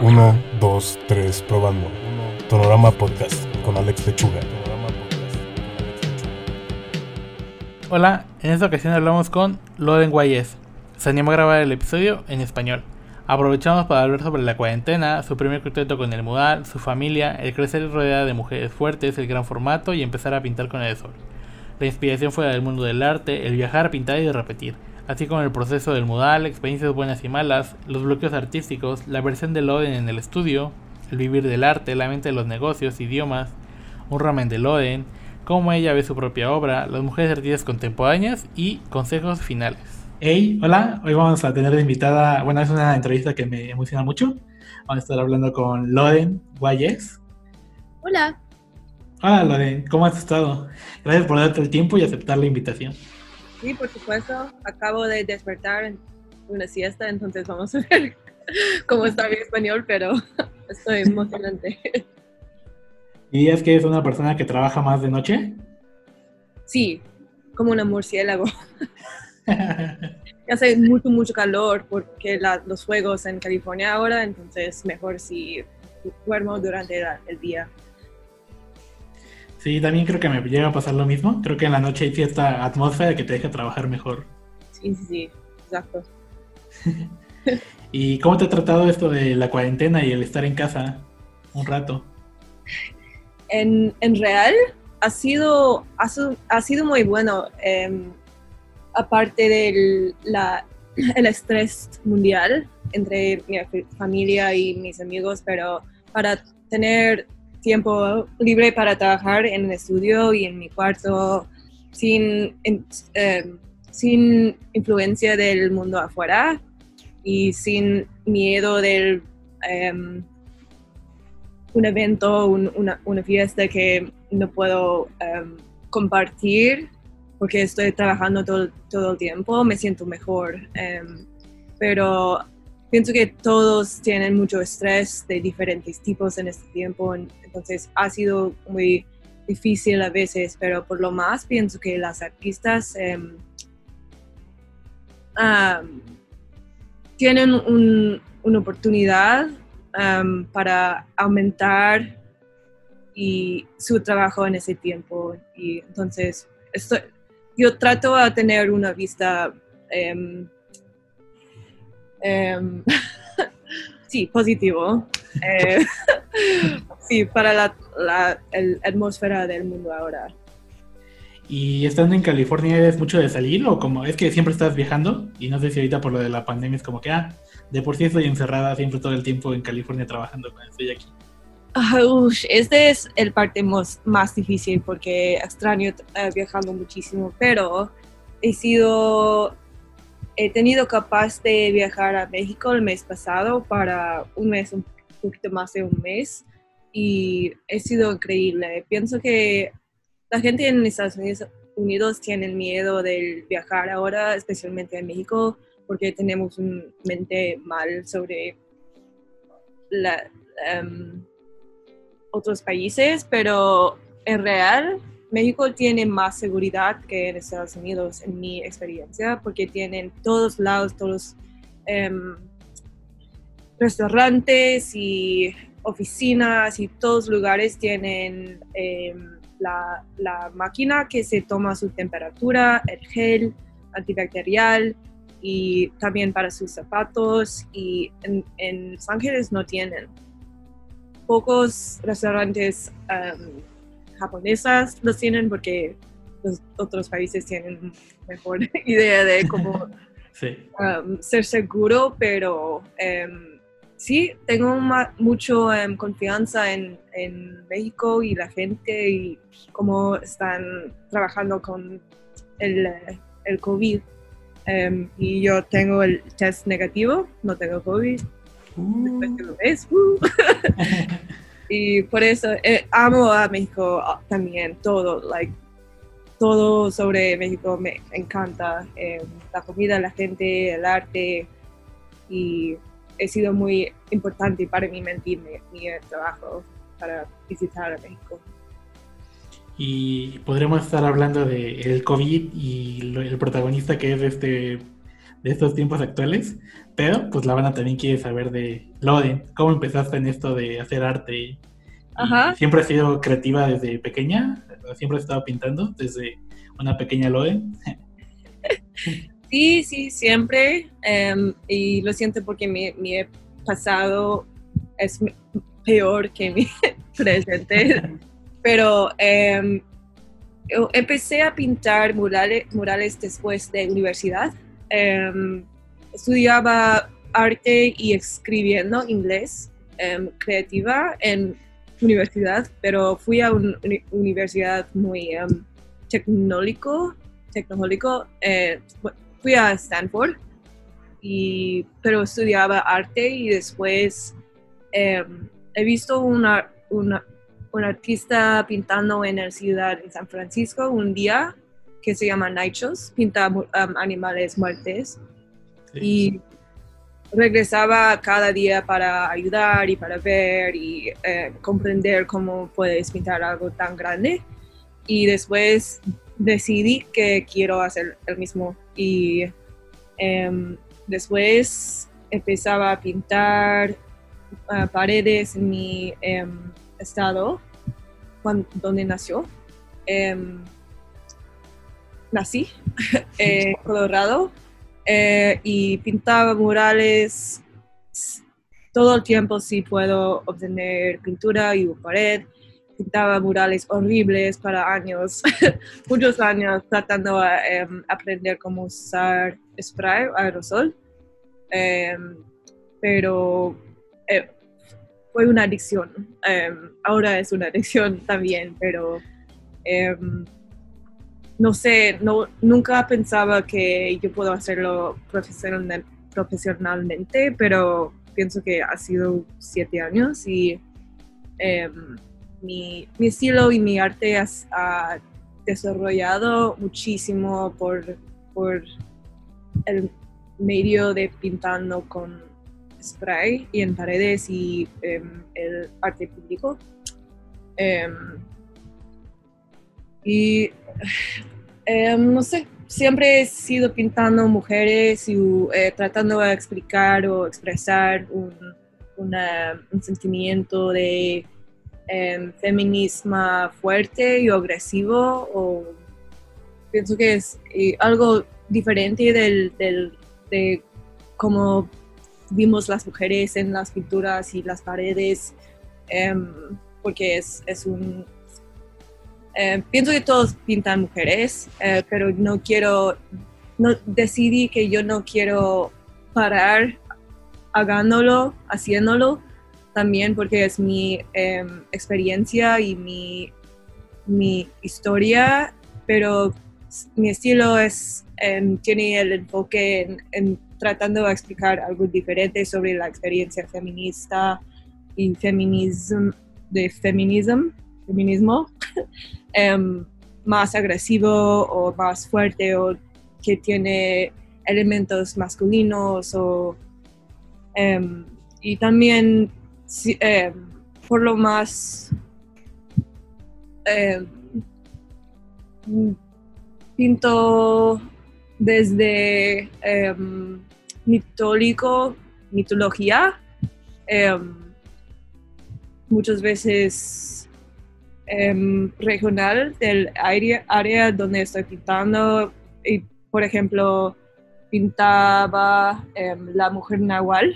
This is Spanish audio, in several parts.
1, 2, 3, probando. Tonorama Podcast con Alex Lechuga. Hola, en esta ocasión hablamos con Loden Guayes. Se animó a grabar el episodio en español. Aprovechamos para hablar sobre la cuarentena, su primer contacto con el mudar, su familia, el crecer rodeada de mujeres fuertes, el gran formato y empezar a pintar con el sol. La inspiración fuera del mundo del arte, el viajar, pintar y repetir, así como el proceso del modal, experiencias buenas y malas, los bloqueos artísticos, la versión de Loden en el estudio, el vivir del arte, la mente de los negocios, idiomas, un ramen de Loden, cómo ella ve su propia obra, las mujeres artistas contemporáneas y consejos finales. Hey, hola, hoy vamos a tener de invitada, bueno, es una entrevista que me emociona mucho. Vamos a estar hablando con Loden Guayes. Hola. Hola Loden, ¿cómo has estado? Gracias por darte el tiempo y aceptar la invitación. Sí, por supuesto. Acabo de despertar en una siesta, entonces vamos a ver cómo está mi español, pero estoy emocionante. ¿Dirías que es una persona que trabaja más de noche? Sí, como una murciélago. Hace mucho, mucho calor porque los fuegos en California ahora, entonces mejor si duermo durante el día. Sí, también creo que me llega a pasar lo mismo. Creo que en la noche hay cierta atmósfera que te deja trabajar mejor. Sí, sí, sí, exacto. ¿Y cómo te ha tratado esto de la cuarentena y el estar en casa un rato? En, en real ha sido, ha, sido muy bueno, em, aparte del la, el estrés mundial entre mi familia y mis amigos, pero para tener tiempo libre para trabajar en el estudio y en mi cuarto sin, eh, sin influencia del mundo afuera y sin miedo del em, un evento, una, una, fiesta que no puedo em, compartir porque estoy trabajando todo, todo, el tiempo, me siento mejor. Em, pero pienso que todos tienen mucho estrés de diferentes tipos en este tiempo, entonces ha sido muy difícil a veces, pero por lo más pienso que las artistas em, tienen una oportunidad para aumentar y su trabajo en ese tiempo. Y entonces yo trato de tener una vista em, Em, sí, positivo. Eh, sí, para la, la atmósfera del mundo ahora. ¿Y estando en California eres mucho de salir o como es que siempre estás viajando? Y no sé si ahorita por lo de la pandemia es como que, ah, de por sí estoy encerrada siempre todo el tiempo en California trabajando cuando estoy aquí. Uh, este es el parte más, más difícil porque extraño uh, viajando muchísimo, pero he sido he tenido capaz de viajar a México el mes pasado para un mes, un poquito más de un mes, y ha sido increíble. Pienso que la gente en Estados Unidos, tiene miedo de viajar ahora, especialmente en México, porque tenemos un mente mal sobre em, otros países, pero en real México tiene más seguridad que en Estados Unidos, en mi experiencia, porque tienen todos lados, todos em, restaurantes y oficinas y todos lugares tienen em, la, máquina que se toma su temperatura, el gel antibacterial y también para sus zapatos y en, Los Ángeles no tienen. Pocos restaurantes em, japonesas los tienen porque los otros países tienen mejor idea de cómo um, ser seguro, pero um, sí, tengo mucho um, confianza en, México y la gente y cómo están trabajando con el, el COVID. y yo tengo el test negativo, no tengo COVID. Uh. Uh. Y por eso eh, amo a México ah, también, todo, like, todo sobre México me encanta. Eh, la comida, la gente, el arte. Y he sido muy importante para mí mentir mi, trabajo para visitar a México. Y podremos estar hablando del el COVID y el protagonista que es este de estos tiempos actuales, pero pues la banda también quiere saber de Loden, cómo empezaste en esto de hacer arte. Y Ajá. ¿Siempre has sido creativa desde pequeña? ¿Siempre has estado pintando desde una pequeña Loden? Sí, sí, siempre. em, y lo siento porque mi, mi pasado es peor que mi presente. Pero em, empecé a pintar murales, murales después de universidad. Em, estudiaba arte y escribiendo inglés em, creativa en universidad, pero fui a una universidad muy em, tecnológico, tecnológico. eh, fui a Stanford, y, pero estudiaba arte y después he visto una, una, un artista pintando en la ciudad de San Francisco un día que se llama Nichos, pinta um, animales muertos Sí. y regresaba cada día para ayudar y para ver y eh, comprender cómo puedes pintar algo tan grande. Y después decidí que quiero hacer el mismo. Y em, después empezaba a pintar ah, paredes en mi em, estado, cuan- donde nació. Nací, en Colorado eh, y pintaba murales todo el tiempo si puedo obtener pintura y pared. Pintaba murales horribles para años, muchos años tratando de em, aprender cómo usar spray, aerosol. Em, pero eh, fue una adicción. Em, ahora es una adicción también, pero no sé, no, nunca pensaba que yo puedo hacerlo profesional- profesionalmente, pero pienso que ha sido siete años y em, mi, mi estilo y mi arte has- ha desarrollado muchísimo por, por el medio de pintando con spray y en paredes y em, el arte público. Em, y em, no sé, siempre he sido pintando mujeres y eh, tratando de explicar o expresar un, sentimiento de em, feminismo fuerte y agresivo o pienso que es algo diferente del, del- de cómo vimos las mujeres en las pinturas y las paredes em, porque es, es un eh, pienso que todos pintan mujeres, eh, pero no quiero, no decidí que yo no quiero parar hagándolo, haciéndolo, también porque es mi em, experiencia y mi, mi historia, pero mi estilo es, em, tiene el enfoque en, en tratando de explicar algo diferente sobre la experiencia feminista y feminismo, de feminism, feminismo em, más agresivo o más fuerte o que tiene elementos masculinos o em, y también em, por lo más pinto desde em, mitólico mitología muchas veces em, regional del área, área donde estoy pintando. Y, por ejemplo, pintaba em, la mujer nahual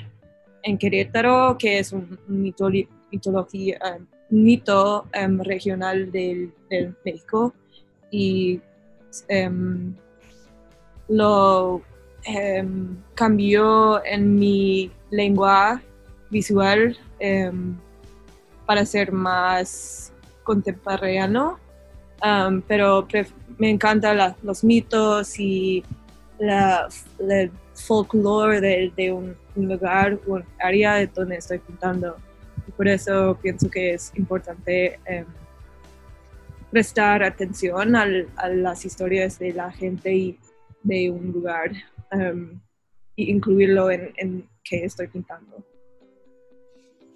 en Querétaro, que es un mitología, em, mito em, regional del, México. Y lo cambió en mi lengua visual para ser más contemporáneo, pero me encantan los mitos y la, el folclore de, de un, un lugar un área de donde estoy pintando. Y por eso pienso que es importante em, prestar atención a las historias de la gente y de un lugar y incluirlo en, en que estoy pintando.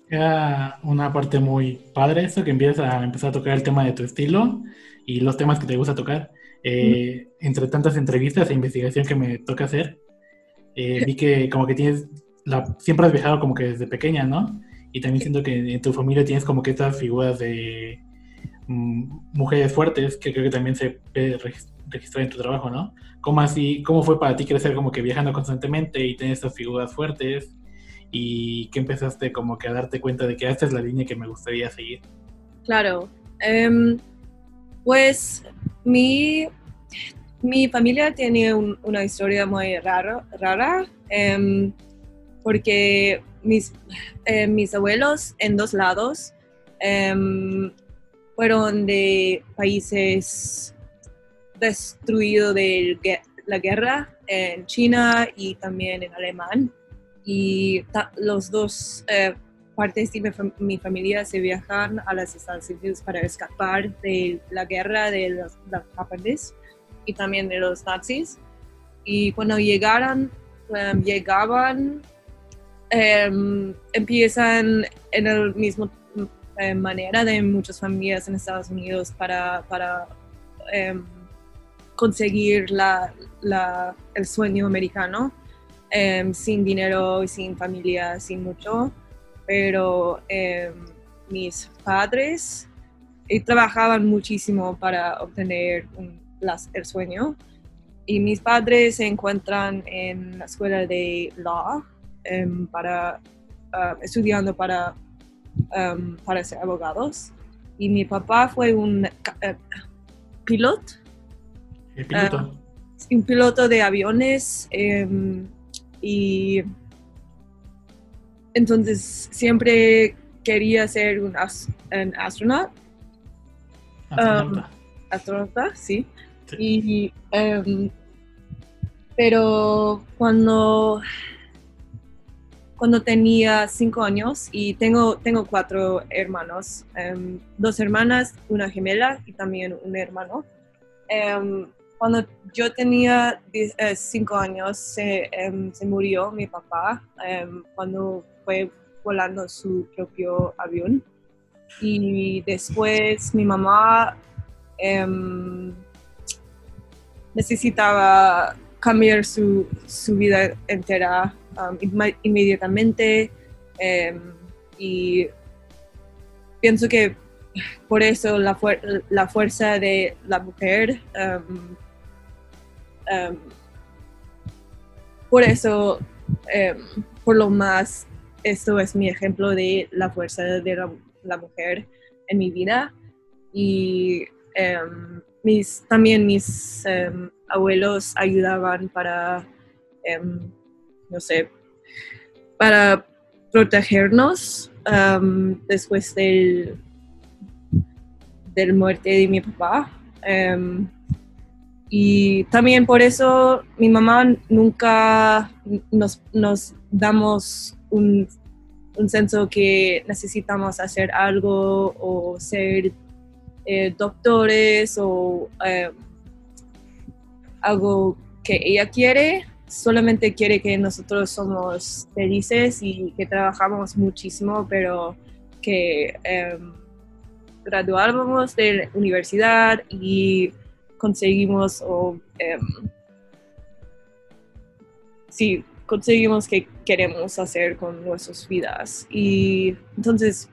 Era una parte muy padre eso, que empiezas a empezar a tocar el tema de tu estilo y los temas que te gusta tocar. Eh, Entre tantas entrevistas e investigación que me toca hacer, eh, vi que como que tienes, la, siempre has viajado como que desde pequeña, ¿no? Y también siento que en tu familia tienes como que estas figuras de mm, mujeres fuertes que creo que también se puede registrar en tu trabajo, ¿no? ¿Cómo así, cómo fue para ti crecer como que viajando constantemente y tener estas figuras fuertes? ¿Y qué empezaste como que a darte cuenta de que esta es la línea que me gustaría seguir? Claro. Em, pues mi, mi familia tiene una historia muy rara, rara em, porque mis, em, mis abuelos en dos lados fueron de países destruidos de la guerra en China y también en Alemán. Y los dos eh, partes de mi, familia se viajan a los Estados Unidos para escapar de la guerra de los, japoneses y también de los nazis. Y cuando llegaron, em, llegaban, em, empiezan en la misma em, manera de muchas familias en Estados Unidos para, para conseguir la, el sueño americano sin dinero y sin familia, sin mucho. Pero em, mis padres eh, trabajaban muchísimo para obtener el sueño. Y mis padres se encuentran en la escuela de law em, para ah, estudiando para em, para ser abogados. Y mi papá fue un eh, piloto. Piloto. Un piloto de aviones y entonces siempre quería ser un, astronauta. Um, astronauta. sí. Y, um, pero cuando, cuando tenía cinco años y tengo, tengo cuatro hermanos, um, dos hermanas, una gemela y también un hermano. Cuando yo tenía eh, cinco años se, se, murió mi papá cuando fue volando su propio avión. Y después mi mamá em, necesitaba cambiar su, vida entera um, inmediatamente. Em, y pienso que por eso la, la fuerza de la mujer, em, por eso, por lo más esto es mi ejemplo de la fuerza de la, mujer en mi vida. Y em, mis, también mis em, abuelos ayudaban para, em, no sé, para protegernos después del, del muerte de mi papá. Y también por eso mi mamá nunca nos, damos un, un senso que necesitamos hacer algo o ser eh, doctores o eh, algo que ella quiere, solamente quiere que nosotros somos felices y que trabajamos muchísimo, pero que eh, graduábamos de la universidad y conseguimos o sí, conseguimos que queremos hacer con nuestras vidas. Y entonces,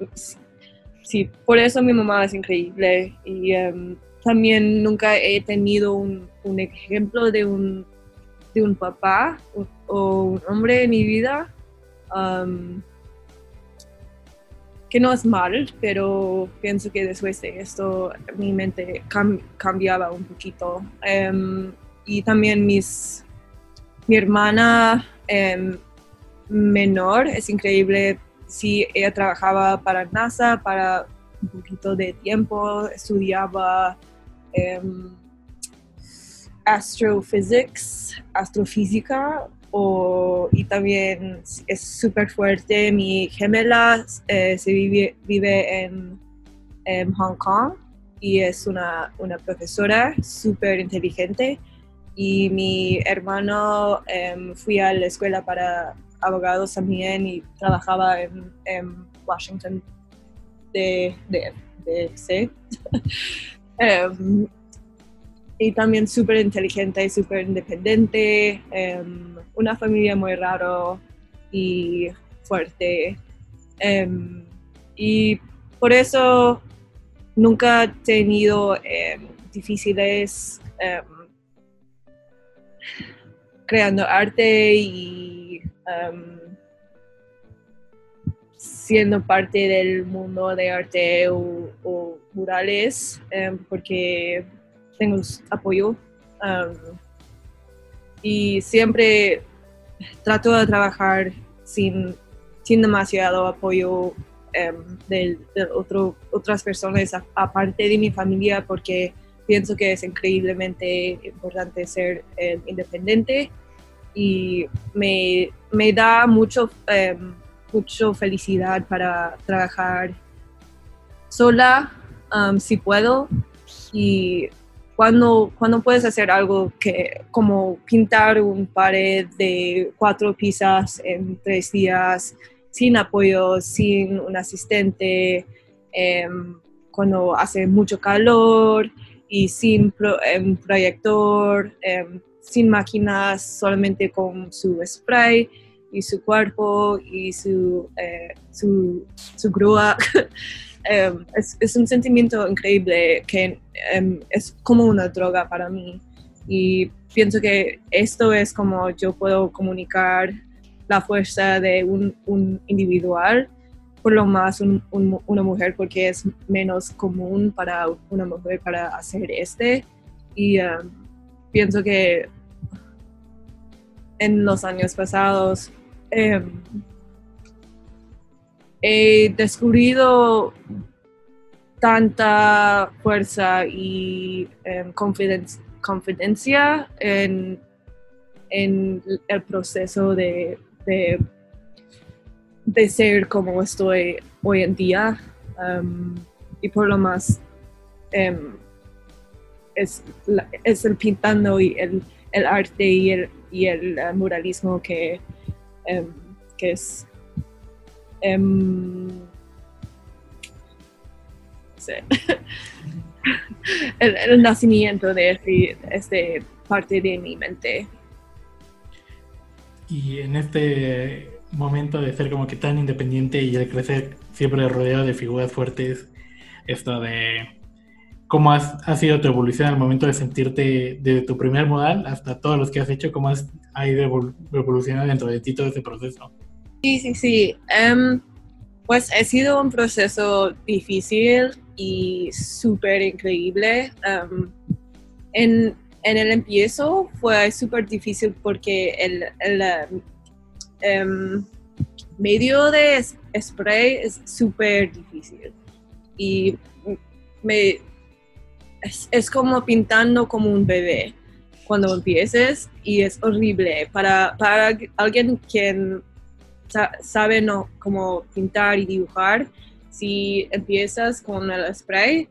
sí, por eso mi mamá es increíble. Y em, también nunca he tenido un, ejemplo de un, de un papá o, un hombre en mi vida. Que no es mal, pero pienso que después de esto mi mente cambiaba un poquito. Em, y también mis, mi hermana Em, menor, es increíble. si ella trabajaba para NASA, para un poquito de tiempo, estudiaba em, astrophysics, astrofísica, y también es súper fuerte. Mi gemela eh, se vive, vive en, Hong Kong y es una, una profesora súper inteligente y mi hermano em, fui a la escuela para abogados también y trabajaba en, Washington de, de, em, y también súper inteligente, súper independiente, em, una familia muy raro y fuerte. Em, y por eso nunca he tenido em, difíciles creando arte y siendo parte del mundo de arte o murales, porque tengo apoyo. Y siempre trato de trabajar sin, sin demasiado apoyo um, de, otro, otras personas aparte de mi familia porque pienso que es increíblemente importante ser um, independiente y me, me da mucho, mucho felicidad para trabajar sola si puedo y cuando, cuando puedes hacer algo que, como pintar un pared de cuatro piezas en tres días, sin apoyo, sin un asistente, em, cuando hace mucho calor y sin em, proyector, em, sin máquinas, solamente con su spray y su cuerpo y su, eh, su, su grúa. Em, es, un sentimiento increíble que em, es como una droga para mí. Y pienso que esto es como yo puedo comunicar la fuerza de un, individual, por lo más una mujer, porque es menos común para una mujer para hacer este. Y em, pienso que en los años pasados he descubierto tanta fuerza y um, confidencia en, el proceso de, ser como estoy hoy en día. Em, y por lo más em, es, el pintando y el, arte y el, uh, muralismo que es Em, el, nacimiento de este, este, parte de mi mente. Y en este momento de ser como que tan independiente y de crecer siempre rodeado de figuras fuertes, esto de cómo has, ha sido tu evolución al momento de sentirte desde tu primer modal hasta todos los que has hecho, cómo has ido evolucionando dentro de ti todo ese proceso. Sí, sí, sí. Em, pues ha sido un proceso difícil y súper increíble. Em, en, el empiezo fue súper difícil porque el, em, medio de spray es súper difícil y me, es, como pintando como un bebé cuando empieces y es horrible para, para alguien quien sabe no, cómo pintar y dibujar, si empiezas con el spray,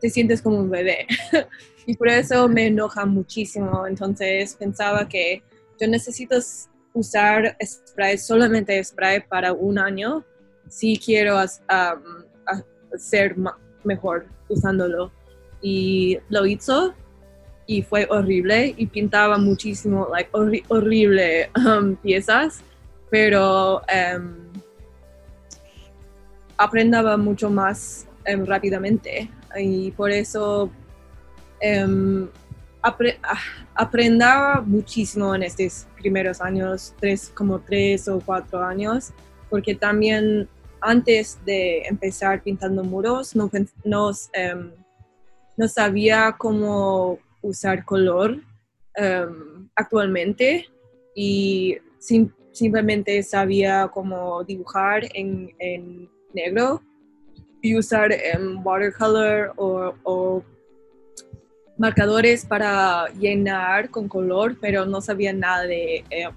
te sientes como un bebé. y por eso me enoja muchísimo. Entonces pensaba que yo necesito usar spray, solamente spray para un año, si quiero ser mejor usándolo. Y lo hizo y fue horrible y pintaba muchísimo, like, horrible um, piezas pero um, aprendaba mucho más em, rápidamente. Y por eso um, aprendaba muchísimo en estos primeros años, tres, como tres o cuatro años, porque también antes de empezar pintando muros no, no sabía cómo usar color actualmente. Y sin, simplemente sabía cómo dibujar en, negro y usar en watercolor o, marcadores para llenar con color, pero no sabía nada de em,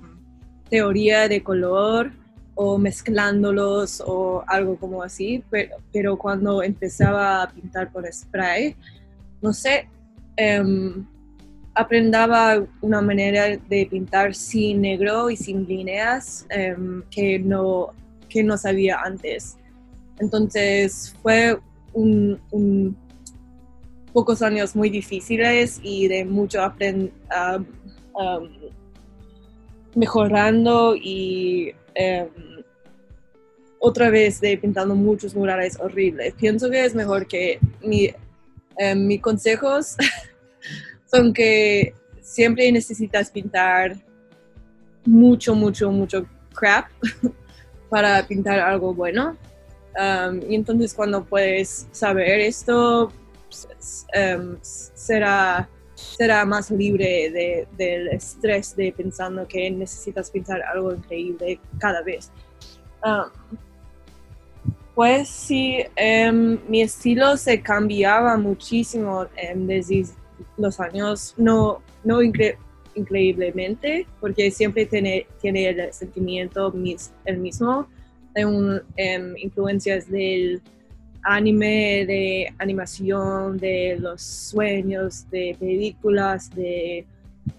teoría de color o mezclándolos o algo como así, pero, pero cuando empezaba a pintar con spray, no sé, em, aprendaba una manera de pintar sin negro y sin líneas em, que, no, que no sabía antes. Entonces fue un, pocos años muy difíciles y de mucho aprender mejorando y em, otra vez de pintando muchos murales horribles. Pienso que es mejor que mi, em, mis consejos son que siempre necesitas pintar mucho, mucho, mucho crap para pintar algo bueno. Um, y entonces cuando puedes saber esto, pues, um, será, será más libre del estrés de pensando que necesitas pintar algo increíble cada vez. Um, pues sí, mi estilo se cambiaba muchísimo desde los años, no, no increíblemente, porque siempre tiene, tiene el sentimiento mis, el mismo, de un, em, influencias del anime, de animación, de los sueños, de películas, de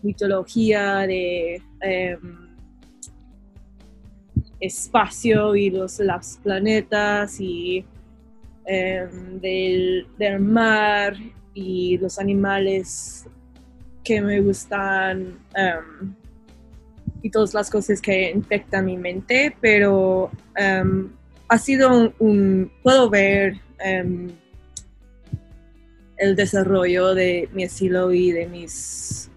mitología, de em, espacio y los, los planetas y em, del, del mar y los animales que me gustan um, y todas las cosas que infectan mi mente, pero um, ha sido un, puedo ver um, el desarrollo de mi estilo y de mis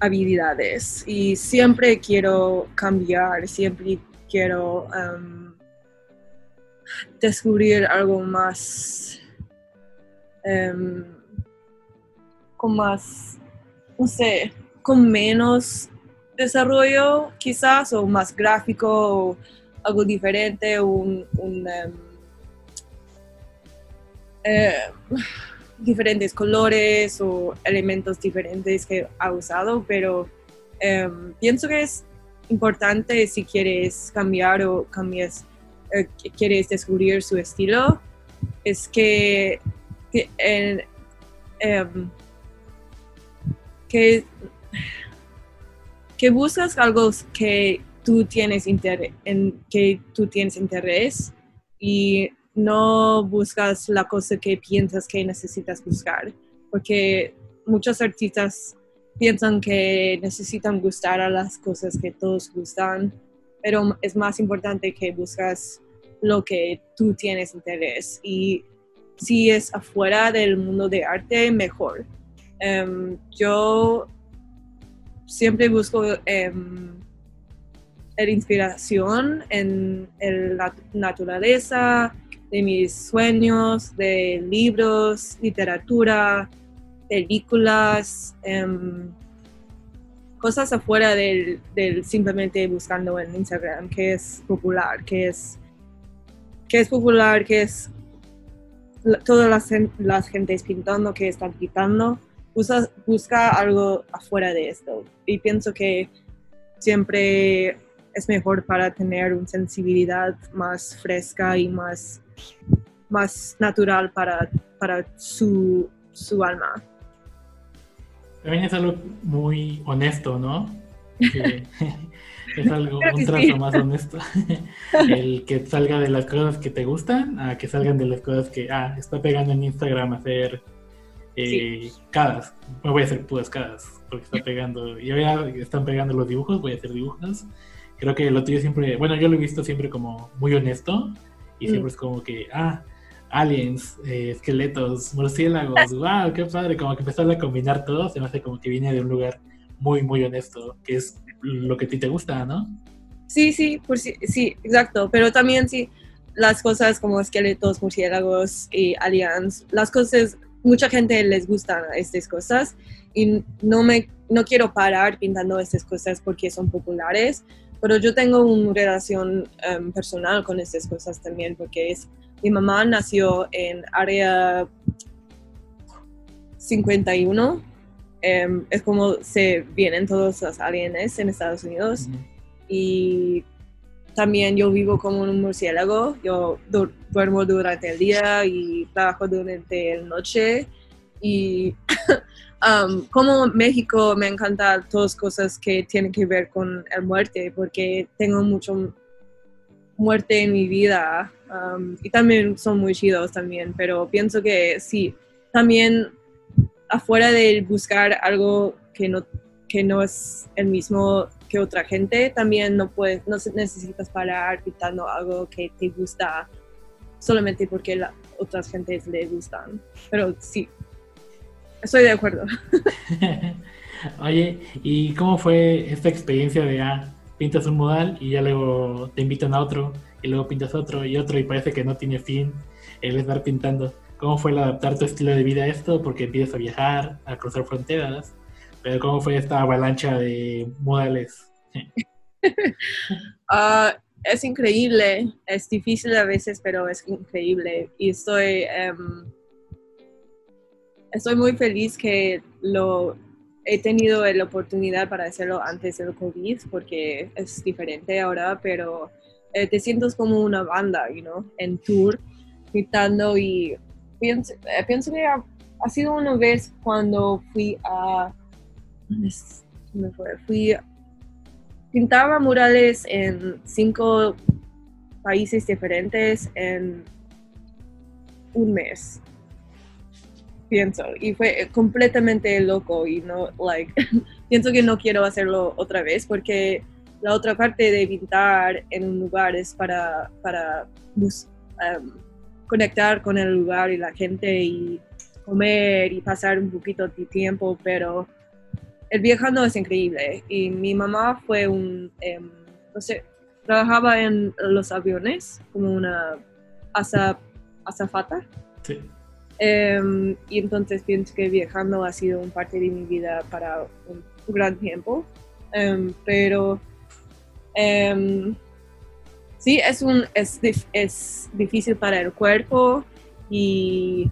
habilidades. Y siempre quiero cambiar, siempre quiero descubrir algo más con más, no sé, con menos desarrollo quizás, o más gráfico, o algo diferente, un, em, eh, diferentes colores o elementos diferentes que ha usado, pero em, pienso que es importante si quieres cambiar o cambias, eh, quieres descubrir su estilo, es que, em, que, que buscas algo que tú tienes interés, en que tú tienes interés y no buscas la cosa que piensas que necesitas buscar, porque muchos artistas piensan que necesitan gustar a las cosas que todos gustan, pero es más importante que buscas lo que tú tienes interés y si es afuera del mundo de arte, mejor. Em, yo siempre busco em, la inspiración en, la naturaleza, de mis sueños, de libros, literatura, películas, em, cosas afuera del, simplemente buscando en Instagram, que es popular, que es, que es popular, que es todas las, las gentes pintando, que están pintando busca algo afuera de esto. Y pienso que siempre es mejor para tener una sensibilidad más fresca y más, más natural para, para su, su alma. También es algo muy honesto, ¿no? es algo, un trazo más honesto. El que salga de las cosas que te gustan a que salgan de las cosas que, ah, está pegando en Instagram hacer eh, cadas. Me voy a hacer puras cadas porque está pegando. Y ahora están pegando los dibujos, voy a hacer dibujos. Creo que lo tuyo siempre, bueno, yo lo he visto siempre como muy honesto y siempre es como que, ah, aliens, eh, esqueletos, murciélagos, wow, qué padre. Como que empezar a combinar todo, se me hace como que viene de un lugar muy, muy honesto, que es lo que a ti te gusta, ¿no? Sí, sí, por sí, sí, exacto. Pero también sí, las cosas como esqueletos, murciélagos y aliens, las cosas mucha gente les gustan estas cosas y no me no quiero parar pintando estas cosas porque son populares, pero yo tengo una relación em, personal con estas cosas también porque es mi mamá nació en área 51 em, es como se vienen todos los aliens en Estados Unidos. Y también yo vivo como un murciélago, yo duermo durante el día y trabajo durante la noche. Y um, como México me encanta todas cosas que tienen que ver con la muerte, porque tengo mucho, muerte en mi vida um, y también son muy chidos también, pero pienso que sí, también afuera de buscar algo que no, que no es el mismo que otra gente, también no puedes, no necesitas parar pintando algo que te gusta solamente porque otras gentes le gustan. Pero sí, estoy de acuerdo. Oye, ¿y cómo fue esta experiencia de ah, pintas un modal y ya luego te invitan a otro y luego pintas otro y otro y parece que no tiene fin el estar pintando? ¿Cómo fue el adaptar tu estilo de vida a esto? Porque empiezas a viajar, a cruzar fronteras, pero ¿cómo fue esta avalancha de modales? Ah, es increíble, es difícil a veces, pero es increíble. Y estoy, em, estoy muy feliz que lo he tenido la oportunidad para hacerlo antes del COVID, porque es diferente ahora, pero eh, te sientes como una banda, you know, en tour, gritando y pienso, eh, pienso que ha, sido una vez cuando fui a... ¿Dónde fue? Fui pintaba murales en cinco países diferentes en un mes pienso y fue completamente loco y no like pienso que no quiero hacerlo otra vez porque la otra parte de pintar en un lugar es para para um, conectar con el lugar y la gente y comer y pasar un poquito de tiempo pero el viajando es increíble y mi mamá fue un, em, no sé, trabajaba en los aviones como una azafata. Sí. Em, y entonces pienso que viajando ha sido un parte de mi vida para un, gran tiempo. Em, pero sí, es, un, es, es difícil para el cuerpo y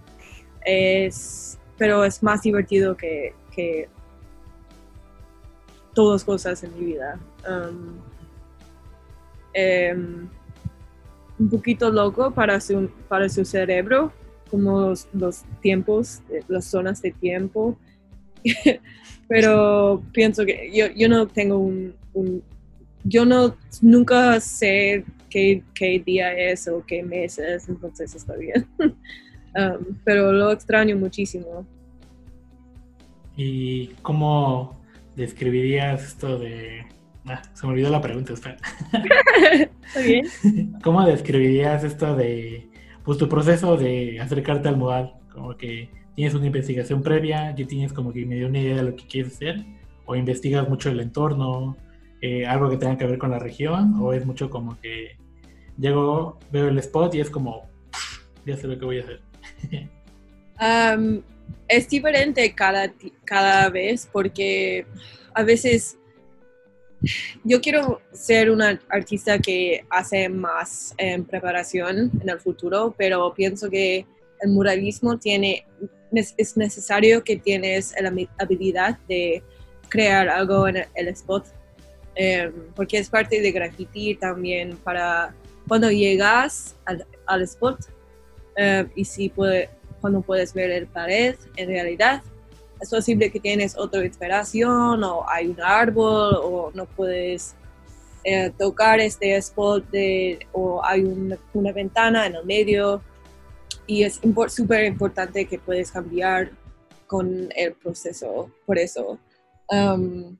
es, pero es más divertido que, que todas cosas en mi vida. Um, em, un poquito loco para su, para su cerebro, como los, tiempos, las zonas de tiempo. Pero pienso que yo, yo no tengo un, yo no, nunca sé qué, qué, día es o qué mes es, entonces está bien. Um, pero lo extraño muchísimo. ¿Y cómo, describirías esto de... Ah, se me olvidó la pregunta, espera. ¿Está bien? ¿Cómo describirías esto de, pues tu proceso de acercarte al modal? Como que tienes una investigación previa, ya tienes como que medio una idea de lo que quieres hacer, o investigas mucho el entorno, eh, algo que tenga que ver con la región, o es mucho como que llego, veo el spot y es como, ya sé lo que voy a hacer. es diferente cada, cada vez porque a veces yo quiero ser una artista que hace más en preparación en el futuro, pero pienso que el muralismo tiene, es necesario que tienes la habilidad de crear algo en el, spot, em, porque es parte de graffiti también para cuando llegas al, al spot em, y si puede, cuando puedes ver el pared en realidad. Es posible que tienes otra inspiración o hay un árbol o no puedes eh, tocar este spot o hay una ventana en el medio y es súper importante que puedes cambiar con el proceso por eso. Um,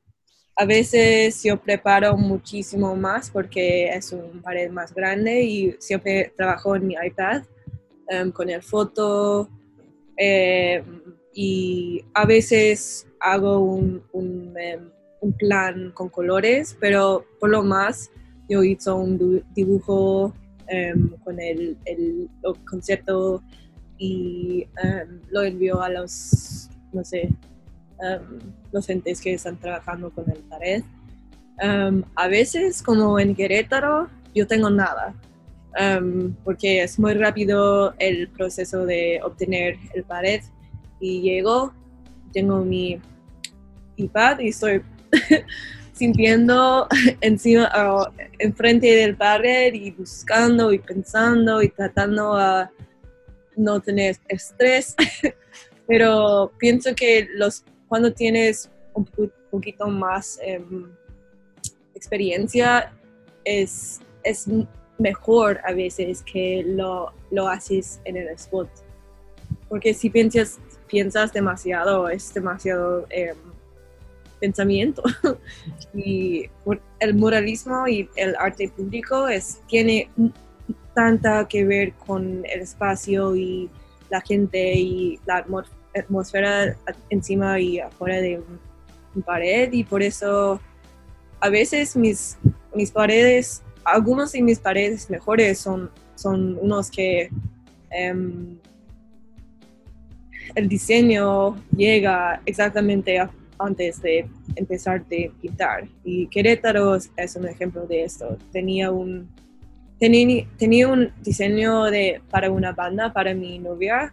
a veces yo preparo muchísimo más porque es un pared más grande y siempre trabajo en mi iPad Em, con el foto em, y a veces hago un, em, un, plan con colores, pero por lo más yo hice un dibujo con el, el, concepto y lo envío a los, no sé, los entes que están trabajando con el pared. a veces, como en Querétaro, yo tengo nada. Um, porque es muy rápido el proceso de obtener el pared y llego, tengo mi iPad y estoy sintiendo encima, uh, enfrente del pared y buscando y pensando y tratando a no tener estrés, pero pienso que los, cuando tienes un poquito más em, experiencia es, es mejor a veces que lo, lo haces en el spot. Porque si piensas, piensas demasiado, es demasiado em, pensamiento. y el muralismo y el arte público es, tiene tanta que ver con el espacio y la gente y la atmósfera encima y afuera de un, pared y por eso a veces mis, mis paredes, algunos de mis paredes mejores son, son unos que em, el diseño llega exactamente antes de empezar de pintar y Querétaro es un ejemplo de esto. Tenía un tenía, un diseño de, para una banda, para mi novia,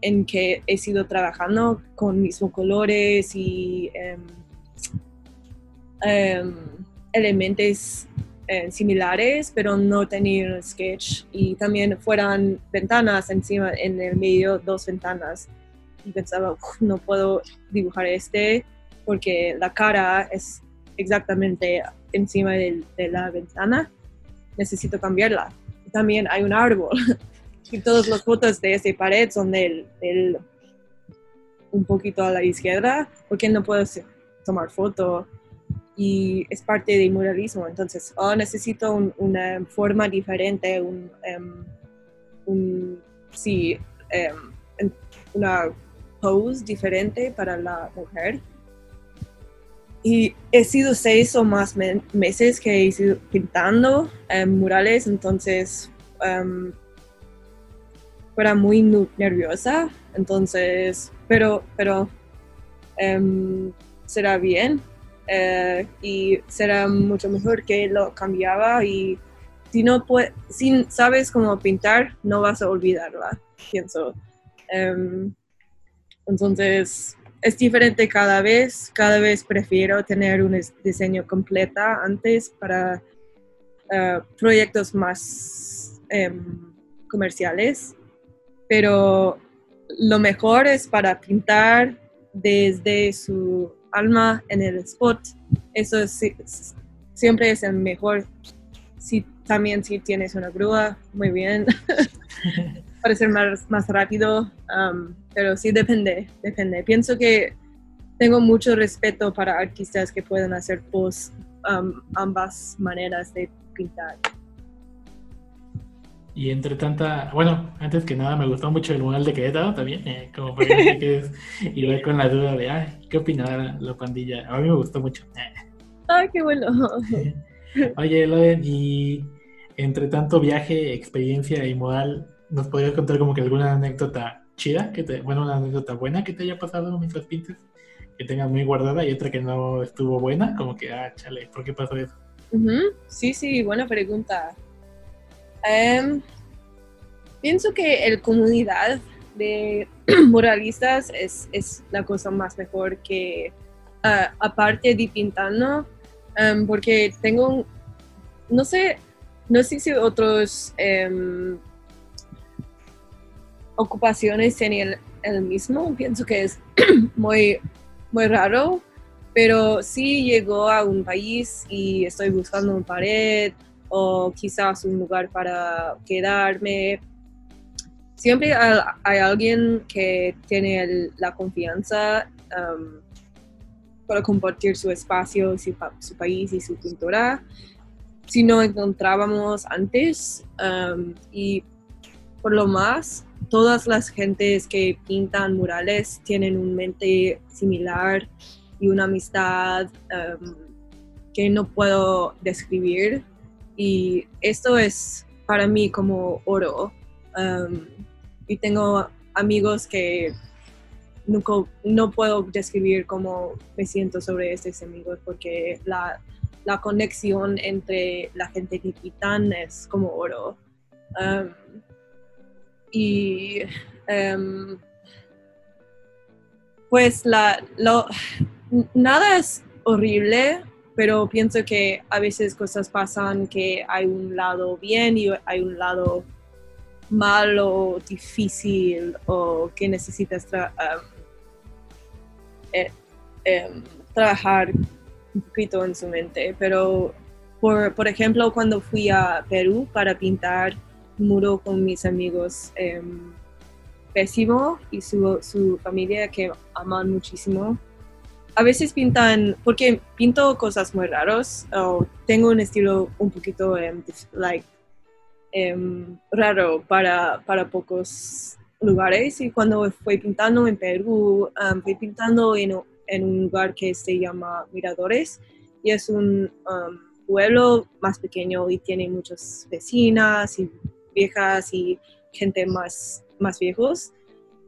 en que he sido trabajando con mismos colores y em, em, elementos eh, similares, pero no tenía un sketch. Y también fueran ventanas encima, en el medio, dos ventanas. Y pensaba, no puedo dibujar este porque la cara es exactamente encima de la ventana necesito cambiarla. También hay un árbol y todas las fotos de esa pared son del, del un poquito a la izquierda porque no puedo tomar foto y es parte del muralismo. Entonces, oh, necesito una forma diferente, un, em, un sí, um, una pose diferente para la mujer y he sido seis o más meses que he ido pintando em, murales, entonces um, era muy nerviosa, entonces, pero, pero em, será bien eh, y será mucho mejor que lo cambiaba y si no puedes, si sabes cómo pintar, no vas a olvidarla, pienso. entonces, es diferente cada vez. Cada vez prefiero tener un diseño completa antes para eh, proyectos más em, comerciales. Pero lo mejor es para pintar desde su alma en el spot. Eso siempre es el mejor. Si, también si tienes una grúa, muy bien. para ser más, más rápido, um, pero sí depende, depende. Pienso que tengo mucho respeto para artistas que pueden hacer post um, ambas maneras de pintar. Y entre tanta, bueno, antes que nada me gustó mucho el mural de Querétaro también, eh, como para que quedes y ver con la duda de, ay, ¿qué opinará la pandilla? A mí me gustó mucho. Ay, qué bueno. Oye, Loden, y entre tanto viaje, experiencia y moral, ¿Nos podrías contar como que alguna anécdota chida, que te, bueno, una anécdota buena que te haya pasado mientras pintes, que tengas muy guardada y otra que no estuvo buena, como que, ah, chale, ¿por qué pasó eso? Sí, sí, buena pregunta. Em, pienso que el comunidad de muralistas es, es, la cosa más mejor que, aparte de pintando, em, porque tengo, no sé, no sé si otros em, ocupaciones tienen el, mismo. Pienso que es muy, muy raro, pero si llego a un país y estoy buscando un pared o quizás un lugar para quedarme. Siempre hay, alguien que tiene la confianza um, para compartir su espacio, su, su, país y su cultura. Si no encontrábamos antes um, y por lo más todas las gentes que pintan murales tienen un mente similar y una amistad um, que no puedo describir. Y esto es para mí como oro. Um, y tengo amigos que nunca, no puedo describir cómo me siento sobre estos amigos porque la, la conexión entre la gente que pintan es como oro. Um, y em, pues la, nada es horrible, pero pienso que a veces cosas pasan que hay un lado bien y hay un lado malo, difícil o que necesitas em, eh, em, trabajar un poquito en su mente, pero por, por ejemplo, cuando fui a Perú para pintar muro con mis amigos, em, Pésimo y su, su familia que aman muchísimo. A veces pintan, porque pinto cosas muy raras, o tengo un estilo un poquito dif- like, em, raro para, para pocos lugares y cuando fui pintando en Perú, um, fui pintando en, en un lugar que se llama Miradores y es un um, pueblo más pequeño y tiene muchas vecinas y viejas y gente más, más viejos.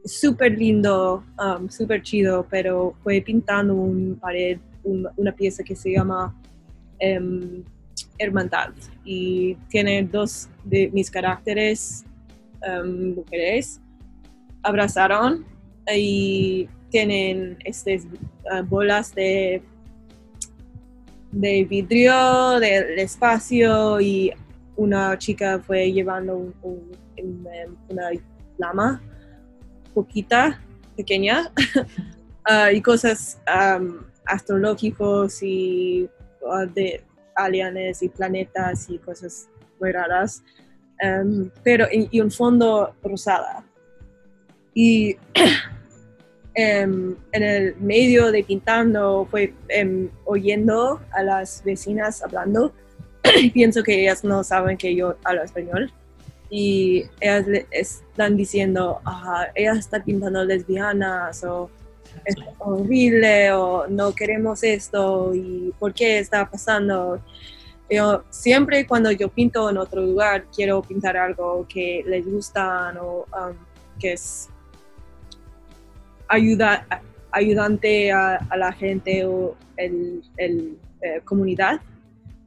Súper lindo, um, súper chido, pero fue pintando un pared, un- una pieza que se llama em, Hermandad. Y tiene dos de mis caracteres em, mujeres. Abrazaron y tienen estas uh, bolas de, de vidrio del espacio y una chica fue llevando um, una lama poquita, pequeña, ah, y cosas um, astrológicos y ah, de aliens y planetas y cosas muy raras, um, pero y, y un fondo rosada. Y em, en el medio de pintando fue em, oyendo a las vecinas hablando pienso que ellas no saben que yo hablo español y ellas le están diciendo, ella está pintando lesbianas o es horrible o no queremos esto y por qué está pasando. Yo siempre cuando yo pinto en otro lugar quiero pintar algo que les gusta o um, que es ayuda, ayudante a, a la gente o el, el, eh, comunidad.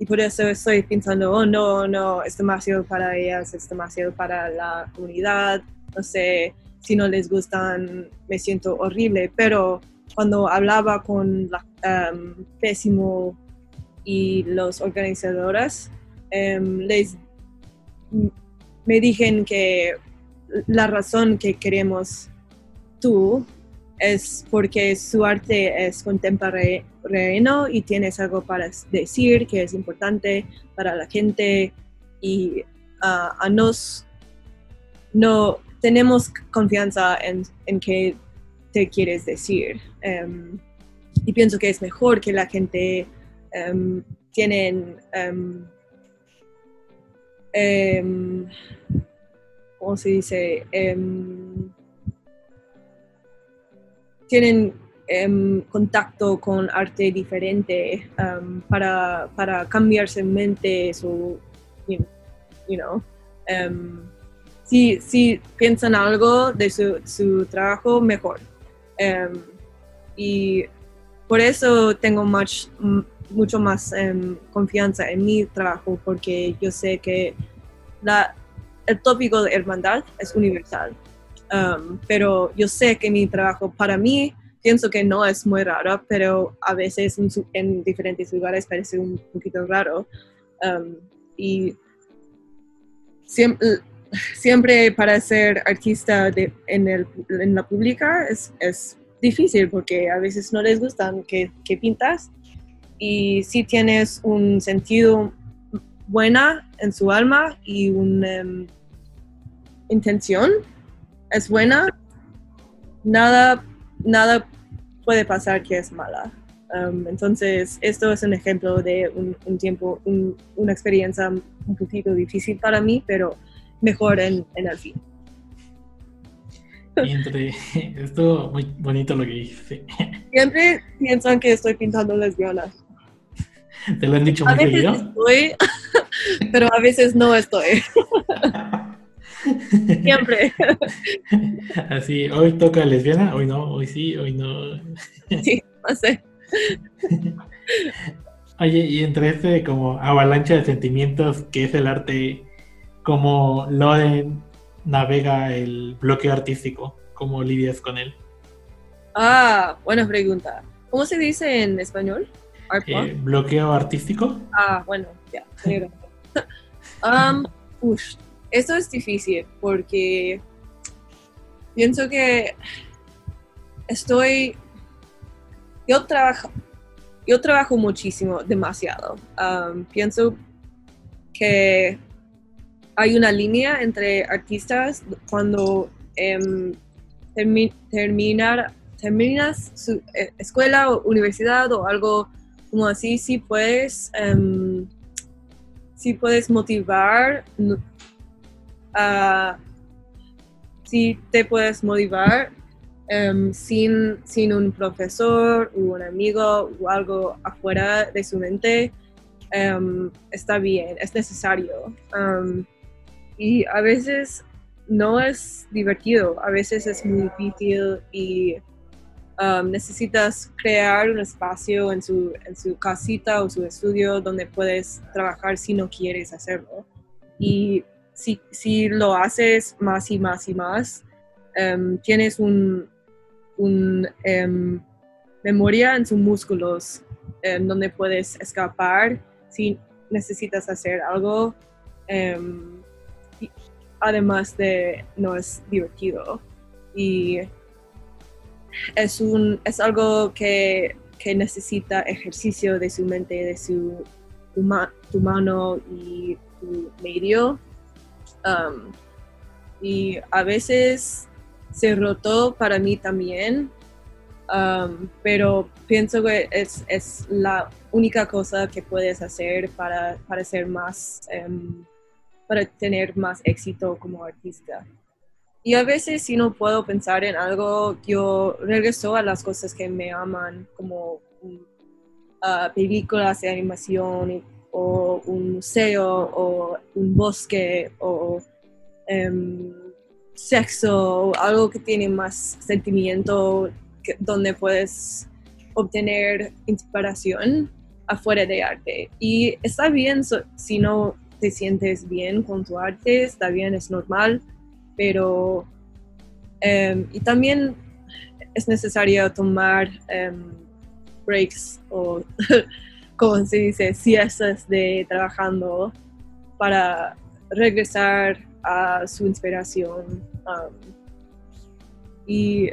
Y por eso estoy pensando, oh no, no, es demasiado para ellas, es demasiado para la comunidad, no sé, si no les gustan, me siento horrible. Pero cuando hablaba con la um, Pésimo y los organizadores, em, les me dijeron que la razón que queremos tú es porque su arte es contemporáneo y tienes algo para decir que es importante para la gente y ah, a nos no tenemos confianza en, en que te quieres decir Em, y pienso que es mejor que la gente em, tienen em, ¿cómo se dice? Tienen em, contacto con arte diferente em, para, para cambiarse en mente su, you, know, em, si, si piensan algo de su, su trabajo, mejor. Y por eso tengo much, mucho más confianza en mi trabajo, porque yo sé que la, el tópico de hermandad es universal. Pero yo sé que mi trabajo para mí pienso que no es muy raro, pero a veces en, su- en diferentes lugares parece un poquito raro. Um, y siempre, siempre para ser artista de- en, el, en la pública es, es difícil porque a veces no les gustan que, que pintas. Y si tienes un sentido buena en su alma y una intención. Es buena, nada, nada puede pasar que es mala. Um, entonces, esto es un ejemplo de un, un tiempo, un- una experiencia un poquito difícil para mí, pero mejor en, en el fin. Entre esto muy bonito lo que dijiste. Siempre piensan que estoy pintando lesbianas. ¿Te lo han dicho A muy veces seguido? estoy, pero a veces no estoy. Siempre. Así, hoy toca lesbiana, hoy no, hoy sí, hoy no. Sí, no sé. Oye, y entre este como avalancha de sentimientos que es el arte, ¿cómo Loren navega el bloqueo artístico? ¿Cómo lidias con él? Ah, buena pregunta. ¿Cómo se dice en español? Eh, ¿Bloqueo artístico? Ah, bueno, ya. razón. Um, esto es difícil porque pienso que estoy. Yo trabajo. yo trabajo muchísimo, demasiado. Um, pienso que hay una línea entre artistas cuando em, terminar, terminas su eh, escuela o universidad o algo como así, si puedes, em, si puedes motivar, si te puedes motivar em, sin, sin un profesor o un amigo o algo afuera de su mente, está bien, es necesario y a veces no es divertido, a veces es muy difícil y necesitas crear un espacio en su, en su casita o su estudio donde puedes trabajar si no quieres hacerlo. Y si, si lo haces más y más y más, um, tienes un, un um, memoria en sus músculos donde puedes escapar si necesitas hacer algo además de no es divertido. Y es, un, es algo que, necesita ejercicio de su mente, de su tu, mano y tu medio. Um, y a veces se rotó para mí también, pero pienso que es, la única cosa que puedes hacer para, para ser más um, para tener más éxito como artista. Y a veces si no puedo pensar en algo, yo regreso a las cosas que me aman, como uh, películas de animación o un museo o un bosque o um, sexo, algo que tiene más sentimiento, donde puedes obtener inspiración afuera de arte. Y está bien si no te sientes bien con tu arte, está bien, es normal, pero em, y también es necesario tomar em, breaks o, como se dice, siestas de trabajando para regresar a su inspiración. y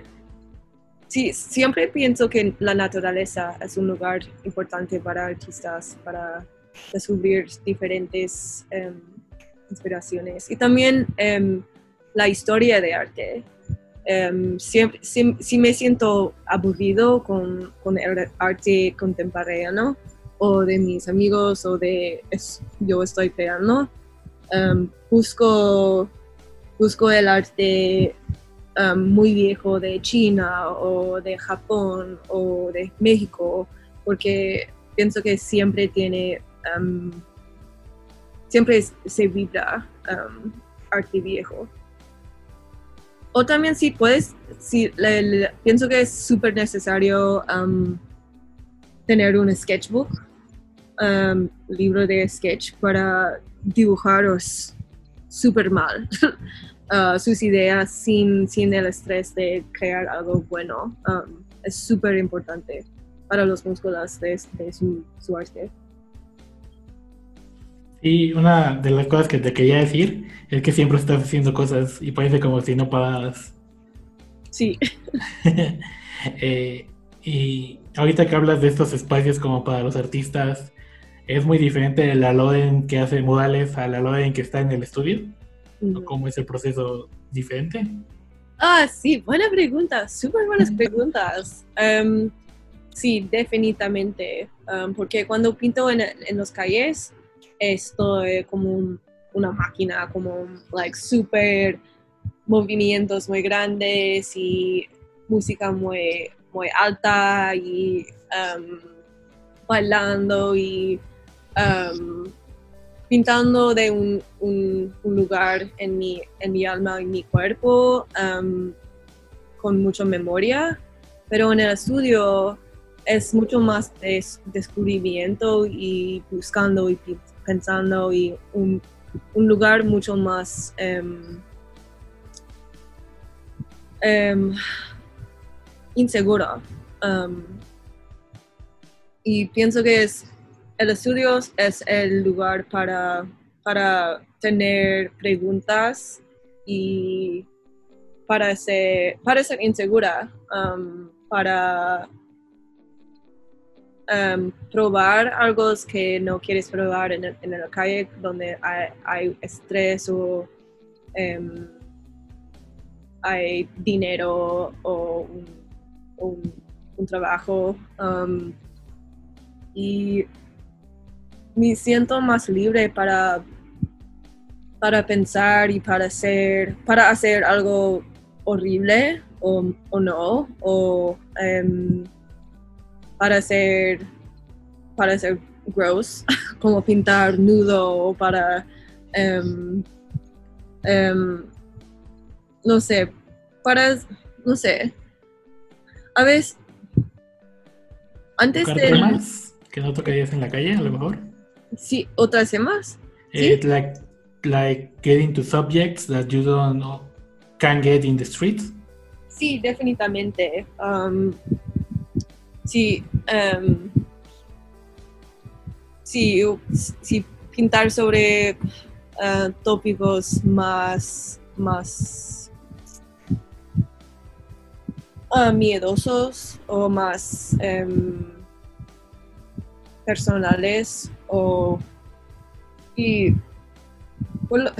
sí, siempre pienso que la naturaleza es un lugar importante para artistas, para descubrir diferentes em, inspiraciones. Y también em, la historia de arte. Um, siempre, si, me siento aburrido con, con, el arte contemporáneo o de mis amigos o de yo estoy creando, busco, busco el arte muy viejo de China o de Japón o de México porque pienso que siempre tiene siempre se vibra arte viejo. O también si puedes, si, pienso que es súper necesario tener un sketchbook, libro de sketch para dibujaros súper mal uh, sus ideas sin, sin el estrés de crear algo bueno. es súper importante para los músculos de, su, su arte. Y una de las cosas que te quería decir es que siempre estás haciendo cosas y parece como si no paras. Sí. Eh, y ahorita que hablas de estos espacios como para los artistas, ¿es muy diferente la Loden que hace modales a la Loden que está en el estudio? ¿Cómo es el proceso diferente? Ah, sí, buena pregunta, súper buenas preguntas. Em, sí, definitivamente, um, porque cuando pinto en, en los calles, esto es como una máquina, como like super movimientos muy grandes y música muy, muy alta y um, bailando y um, pintando de un, lugar en mi, en mi alma y mi cuerpo um, con mucha memoria, pero en el estudio es mucho más de descubrimiento y buscando y pensando y un, lugar mucho más em, em, inseguro. Em, y pienso que es, el estudio es el lugar para, para tener preguntas y para ser, para ser insegura, para probar algo que no quieres probar en, el- la calle donde hay, estrés o em, hay dinero o un, un- un trabajo. um, y me siento más libre para, para pensar y para hacer, para hacer algo horrible o, o no, o em, para hacer, para hacer gross, como pintar nudo o para, em, no sé, para, no sé, a veces, antes de, temas que no tocarías en la calle, a lo mejor. Sí, otras temas, Eh, like, like getting to subjects that you don't can get in the streets. Sí, definitivamente. Um, sí, um, sí, sí, pintar sobre uh, tópicos más, más uh, miedosos o más em, personales o y well,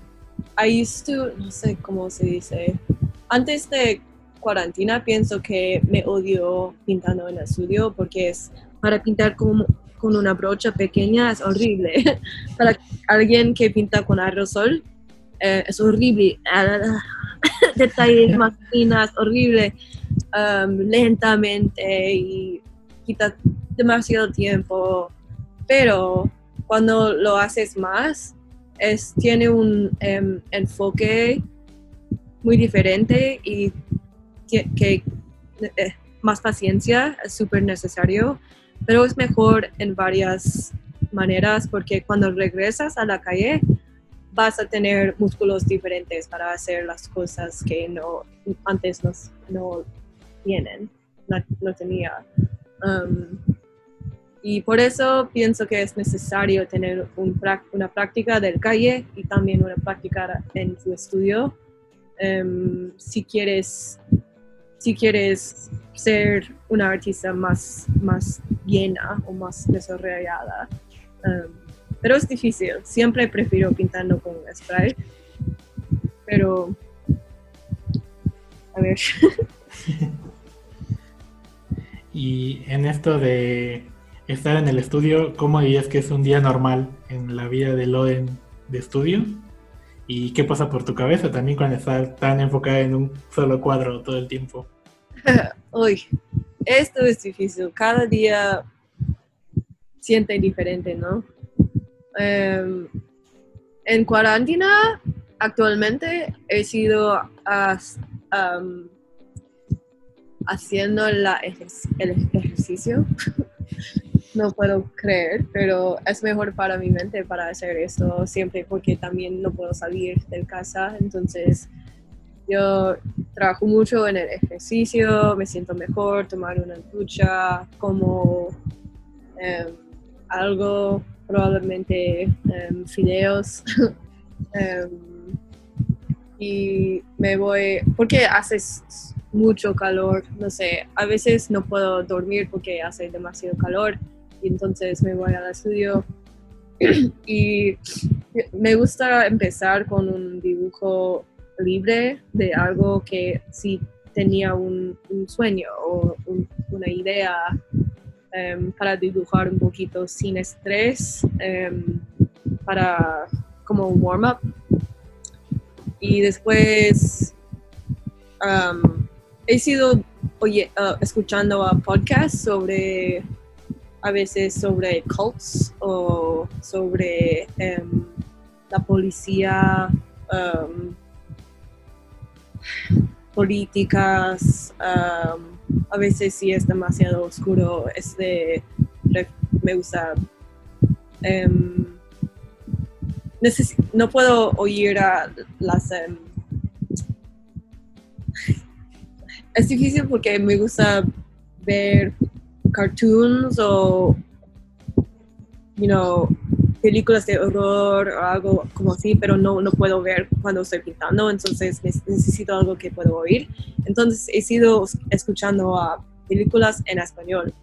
I used to, no sé cómo se dice, antes de cuarentena pienso que me odio pintando en el estudio porque es para pintar con, con una brocha pequeña es horrible. para alguien que pinta con aerosol eh, es horrible. Detalles más finas, horrible. um, lentamente y quita demasiado tiempo. Pero cuando lo haces más, es, tiene un em, enfoque muy diferente y que eh, más paciencia es súper necesario, pero es mejor en varias maneras porque cuando regresas a la calle vas a tener músculos diferentes para hacer las cosas que no antes no, no tienen, no, no tenía. Um, y por eso pienso que es necesario tener una práctica del calle y también una práctica en tu estudio em, si quieres si quieres ser una artista más, más llena o más desarrollada. Em, pero es difícil. Siempre prefiero pintando con spray. Pero, a ver, Y en esto de estar en el estudio, ¿cómo dirías que es un día normal en la vida de Loden de estudio? ¿Y qué pasa por tu cabeza también cuando estás tan enfocada en un solo cuadro todo el tiempo? uy, esto es difícil. Cada día siente diferente, ¿no? Em, en cuarentena, actualmente he sido haciendo el ejercicio. no puedo creer, pero es mejor para mi mente para hacer esto siempre porque también no puedo salir de casa. Entonces, yo trabajo mucho en el ejercicio, me siento mejor, tomar una ducha, como em, algo, probablemente em, fideos. Em, y me voy, porque hace mucho calor, no sé, a veces no puedo dormir porque hace demasiado calor y entonces me voy al estudio y me gusta empezar con un dibujo libre de algo que sí tenía un, sueño o un- una idea em, para dibujar un poquito sin estrés, em, para como un warm-up. Y después he sido oye, ah, escuchando a podcasts sobre, a veces sobre cults o sobre em, la policía, am, políticas, am, a veces si es demasiado oscuro, es de, me gusta, em, necesi- no puedo oír a las, em, es difícil porque me gusta ver cartoons o, you know, películas de horror o algo como así, pero no, no puedo ver cuando estoy pintando, entonces ne- necesito algo que puedo oír. Entonces he sido escuchando a películas en español,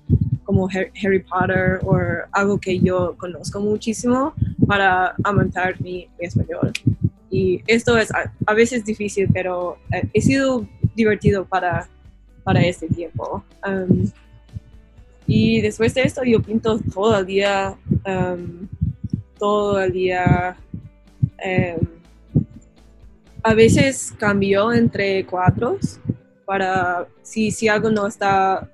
como Harry Potter o algo que yo conozco muchísimo para aumentar mi, español. Y esto es a, veces difícil, pero eh, he sido divertido para, para este tiempo. Um, y después de esto yo pinto todo el día, um, todo el día. Um, a veces cambio entre cuadros para si, si algo no está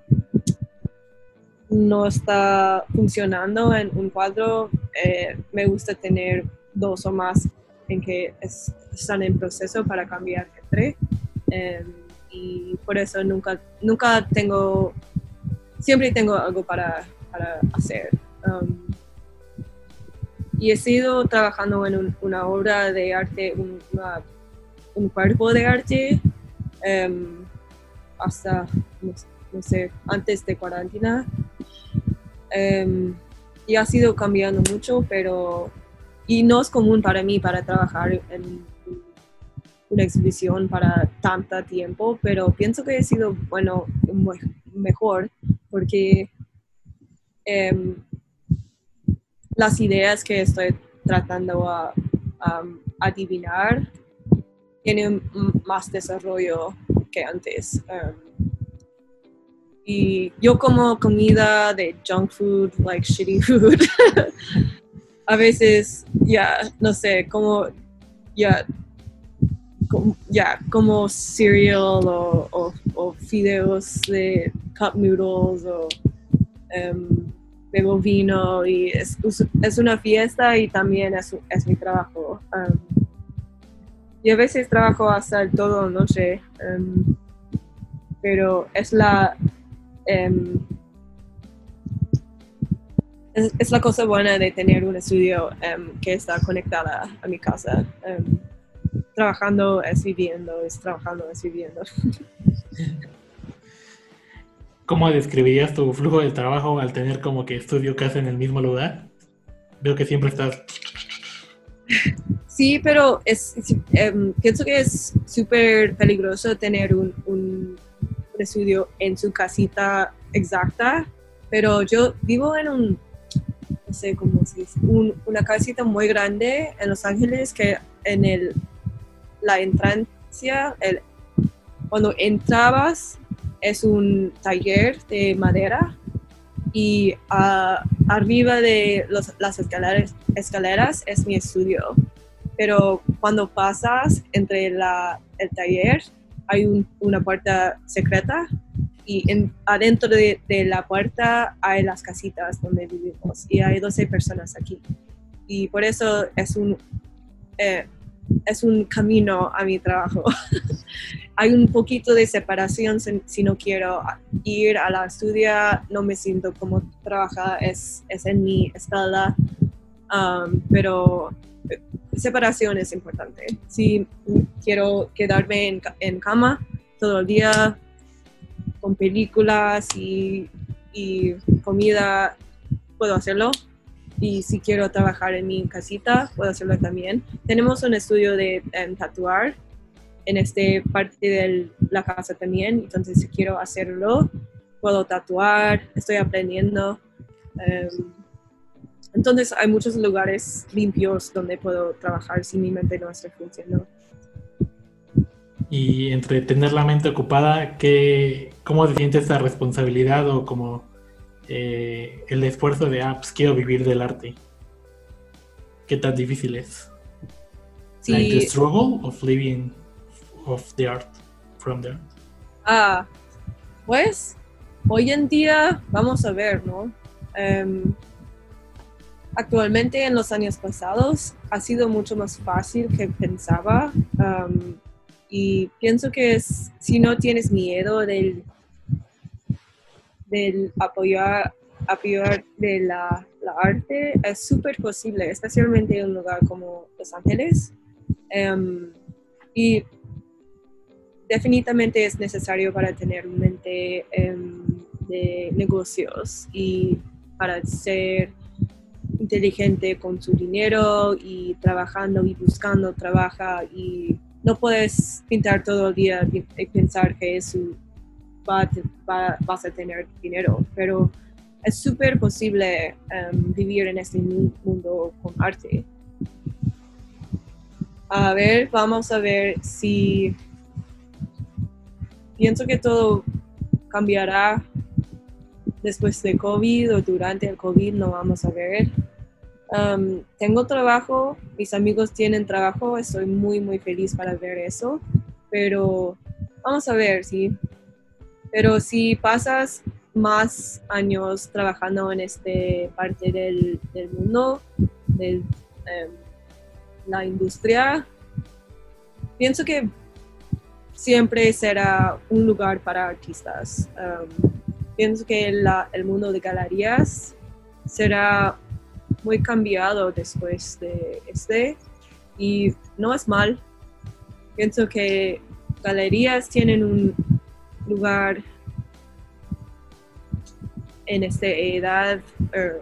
no está funcionando en un cuadro, eh, me gusta tener dos o más en que están en proceso para cambiar entre. Em, y por eso nunca, nunca tengo, siempre tengo algo para, para hacer. Um, y he sido trabajando en una obra de arte, un, un cuerpo de arte, um, hasta, no sé, antes de cuarentena. Em, y ha sido cambiando mucho, pero y no es común para mí para trabajar en una exhibición para tanto tiempo, pero pienso que ha sido bueno, mejor, porque em, las ideas que estoy tratando a, adivinar tienen más desarrollo que antes. Em, y yo como comida de junk food, like shitty food. a veces, ya, no sé, como, ya, ya, como cereal o, o, fideos de cup noodles o um, de bovino y es, es, una fiesta y también es, es mi trabajo. Um, y a veces trabajo hasta todo noche, um, pero es la Em, es, la cosa buena de tener un estudio em, que está conectada a mi casa. Em, trabajando es viviendo, es trabajando es viviendo. ¿Cómo describirías tu flujo de trabajo al tener como que estudio casa en el mismo lugar? Veo que siempre estás... Sí, pero es, pienso que es súper peligroso tener un estudio en su casita exacta, pero yo vivo en un, no sé cómo se dice, una casita muy grande en Los Ángeles que en el, la entrancia, el, cuando entrabas es un taller de madera y arriba de las escaleras, es mi estudio. Pero cuando pasas entre el taller hay una puerta secreta y adentro de, la puerta hay las casitas donde vivimos y hay 12 personas aquí. Y por eso es un, eh, es un camino a mi trabajo. hay un poquito de separación si, no quiero ir a la estudio, no me siento como trabajar, es, es en mi escala, um, pero separación es importante. Si quiero quedarme en, cama todo el día con películas y, comida, puedo hacerlo. Y si quiero trabajar en mi casita, puedo hacerlo también. Tenemos un estudio de tatuar en esta parte de la casa también. Entonces, si quiero hacerlo, puedo tatuar, estoy aprendiendo. Em, entonces hay muchos lugares limpios donde puedo trabajar si mi mente no está funcionando. Y entre tener la mente ocupada, ¿qué, ¿cómo se siente esta responsabilidad o como eh, el esfuerzo de, ah, pues quiero vivir del arte? ¿Qué tan difícil es? Sí. Like the struggle of living of the art, from the art. Ah, pues hoy en día vamos a ver, ¿no? Em, actualmente en los años pasados ha sido mucho más fácil que pensaba um, y pienso que es, si no tienes miedo del, del apoyar, apoyar de la, arte, es súper posible, especialmente en un lugar como Los Ángeles. Um, y definitivamente es necesario para tener mente um, de negocios y para ser inteligente con su dinero y trabajando y buscando trabaja y no puedes pintar todo el día y pensar que eso va, vas a tener dinero, pero es súper posible em, vivir en este mundo con arte. A ver, vamos a ver si pienso que todo cambiará después de COVID o durante el COVID, no vamos a ver. Um, tengo trabajo, mis amigos tienen trabajo, estoy muy, muy feliz para ver eso, pero vamos a ver, sí. Pero si pasas más años trabajando en este parte del, mundo, de em, la industria, pienso que siempre será un lugar para artistas. Um, pienso que el mundo de galerías será muy cambiado después de este y no es mal. Pienso que galerías tienen un lugar en esta edad er,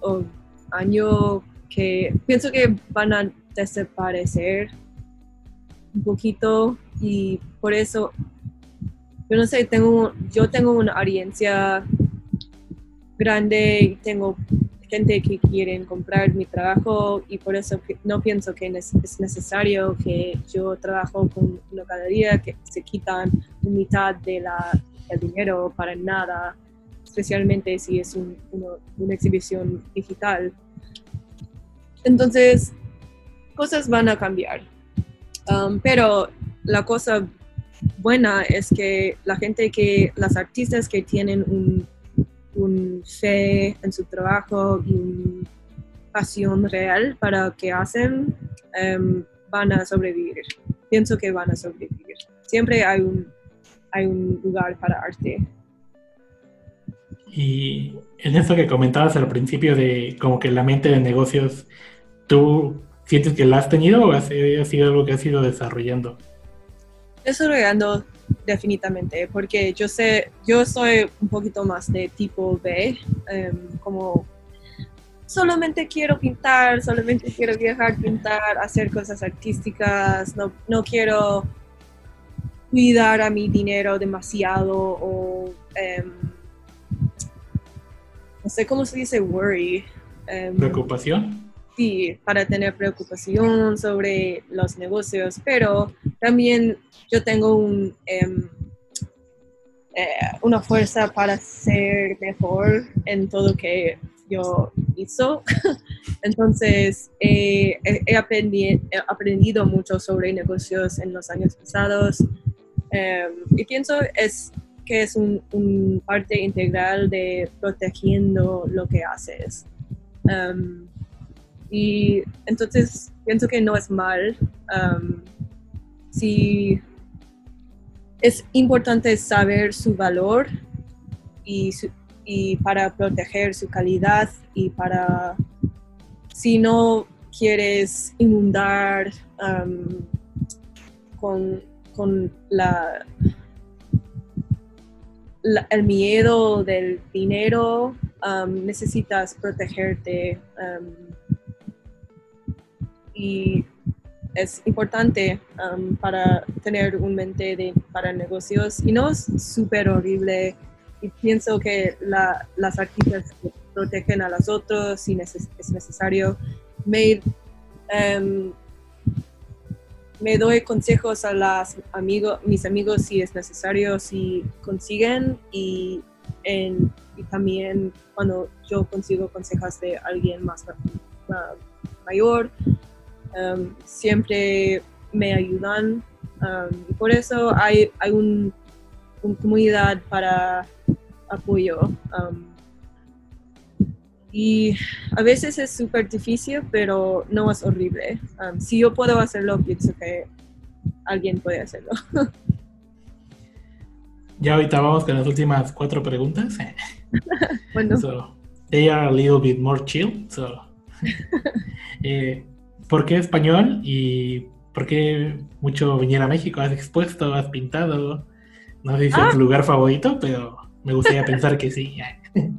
o, año que pienso que van a desaparecer un poquito y por eso yo no sé tengo yo tengo una audiencia grande y tengo gente que quieren comprar mi trabajo y por eso no pienso que es necesario que yo trabajo con una galería que se quitan mitad del dinero para nada, especialmente si es una exhibición digital. Entonces, cosas van a cambiar. Um, pero la cosa buena es que la gente que, las artistas que tienen un un fe en su trabajo y una pasión real para lo que hacen, em, van a sobrevivir. Pienso que van a sobrevivir. Siempre hay un, hay un lugar para arte. Y en eso que comentabas al principio de como que la mente de negocios, ¿tú sientes que la has tenido o ha sido algo que has ido desarrollando? Desarrollando definitivamente, porque yo sé, yo soy un poquito más de tipo B, em, como solamente quiero pintar, solamente quiero viajar, pintar, hacer cosas artísticas, no, no quiero cuidar a mi dinero demasiado o em, no sé cómo se dice worry. Em, ¿Preocupación? para tener preocupación sobre los negocios, pero también yo tengo em, eh, una fuerza para ser mejor en todo que yo hizo. Entonces, he, aprendido mucho sobre negocios en los años pasados em, y pienso es que es un, parte integral de protegiendo lo que haces. Em, y entonces pienso que no es mal. Si es importante saber su valor y, y, para proteger su calidad y para si no quieres inundar um, con, con la, el miedo del dinero, necesitas protegerte y es importante um, para tener un mente de, para negocios. Y no es súper horrible. Y pienso que las artistas protegen a los otros si es necesario. Me, um, me doy consejos a las amigos, mis amigos si es necesario, si consiguen. Y, en, y también cuando yo consigo consejos de alguien más mayor, Um, siempre me ayudan um, y por eso hay, hay una comunidad para apoyo. Um, y a veces es súper difícil, pero no es horrible. si yo puedo hacerlo, pienso que alguien puede hacerlo. Ya ahorita vamos con las últimas cuatro preguntas. bueno. they are a little bit more chill. So, eh, ¿Por qué español y por qué mucho venir a México? ¿Has expuesto, has pintado? No sé si es tu ah. lugar favorito, pero me gustaría pensar que sí.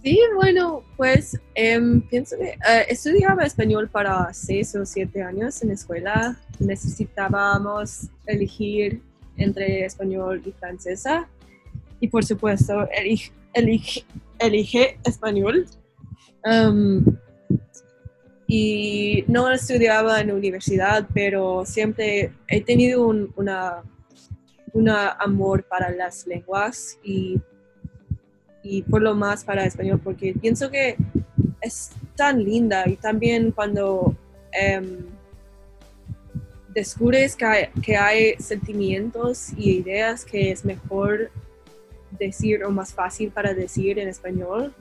Sí, bueno, pues em, pienso que eh, estudiaba español para seis o siete años en la escuela. Necesitábamos elegir entre español y francesa. Y por supuesto, elige español. Um, y no estudiaba en universidad, pero siempre he tenido un una, una amor para las lenguas y, y por lo más para español, porque pienso que es tan linda y también cuando em, descubres que que hay sentimientos y ideas que es mejor decir o más fácil para decir en español,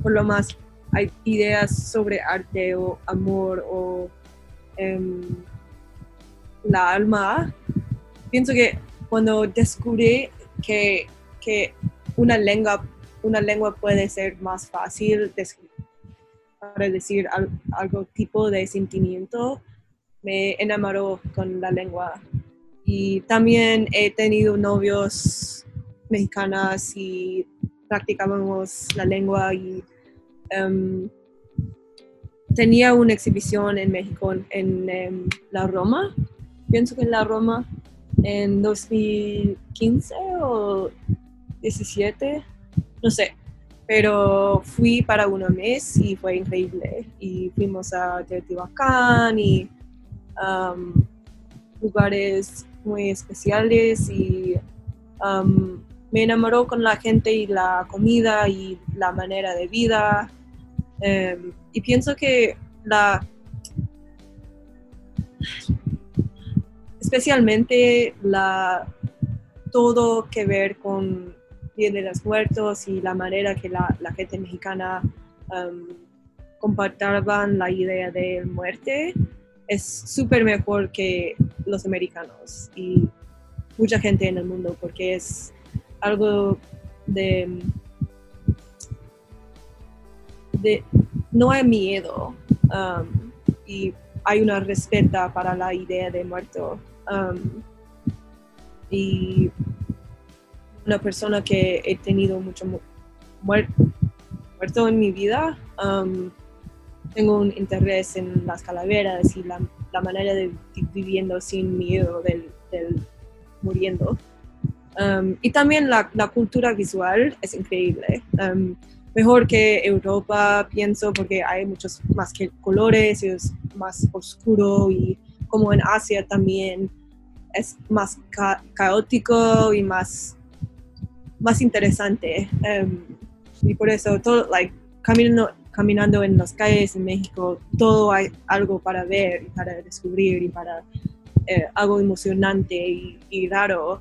por lo más hay ideas sobre arte o amor o em, la alma. Pienso que cuando descubrí que, que una, lengua, una lengua puede ser más fácil para decir algo tipo de sentimiento, me enamoró con la lengua. Y también he tenido novios mexicanas y practicábamos la lengua y em, tenía una exhibición en México, en, em, la Roma, pienso que en la Roma, en 2015 o 17, no sé, pero fui para un mes y fue increíble. Y fuimos a Teotihuacán y um, lugares muy especiales y um, me enamoró con la gente y la comida y la manera de vida. Um, y pienso que la especialmente la todo que ver con Día de los Muertos y la manera que la, gente mexicana um, compartaban la idea de muerte es súper mejor que los americanos y mucha gente en el mundo porque es algo de, no hay miedo um, y hay una respeta para la idea de muerto um, y una persona que he tenido mucho muerto en mi vida. Um, tengo un interés en las calaveras y la, manera de viviendo sin miedo del, muriendo. Y también la, cultura visual es increíble. Mejor que Europa, pienso, porque hay muchos más que colores y es más oscuro y como en Asia también es más caótico y más más interesante. Em, y por eso, todo, like, caminando, caminando en las calles en México, todo hay algo para ver y para descubrir y para eh, algo emocionante y, raro.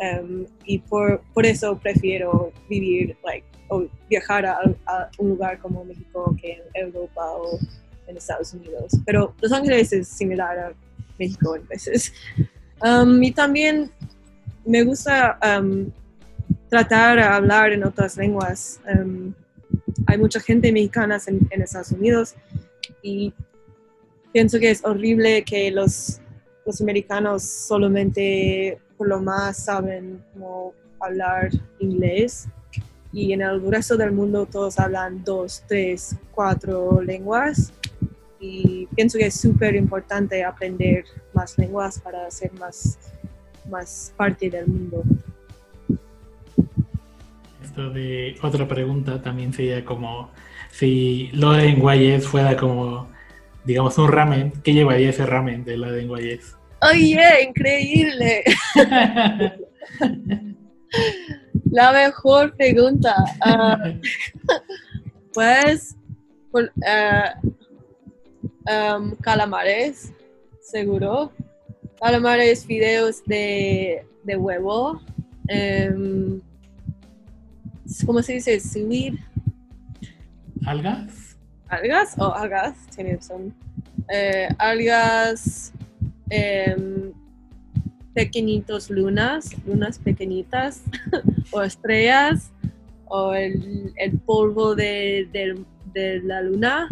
Em, y por, por, eso prefiero vivir, like, o viajar a, un lugar como México que en Europa o en Estados Unidos. Pero Los Ángeles es similar a México en veces. Um, y también me gusta um, tratar de hablar en otras lenguas. Hay mucha gente mexicana en, Estados Unidos y pienso que es horrible que los, los americanos solamente por lo más saben cómo hablar inglés. Y en el resto del mundo todos hablan dos, tres, cuatro lenguas. Y pienso que es súper importante aprender más lenguas para ser más, más parte del mundo. De otra pregunta también sería como si lo de fuera como, digamos, un ramen, ¿qué llevaría ese ramen de lo de Guayes? Oye, increíble. La mejor pregunta. Ah, pues, uh, calamares, seguro. Calamares, fideos de, de huevo. Um, ¿cómo se dice? Seaweed. ¿Algas? ¿Algas? O oh, algas, tiene son. Eh, algas, em, pequeñitos lunas, lunas pequeñitas, o estrellas, o el, polvo de, la luna.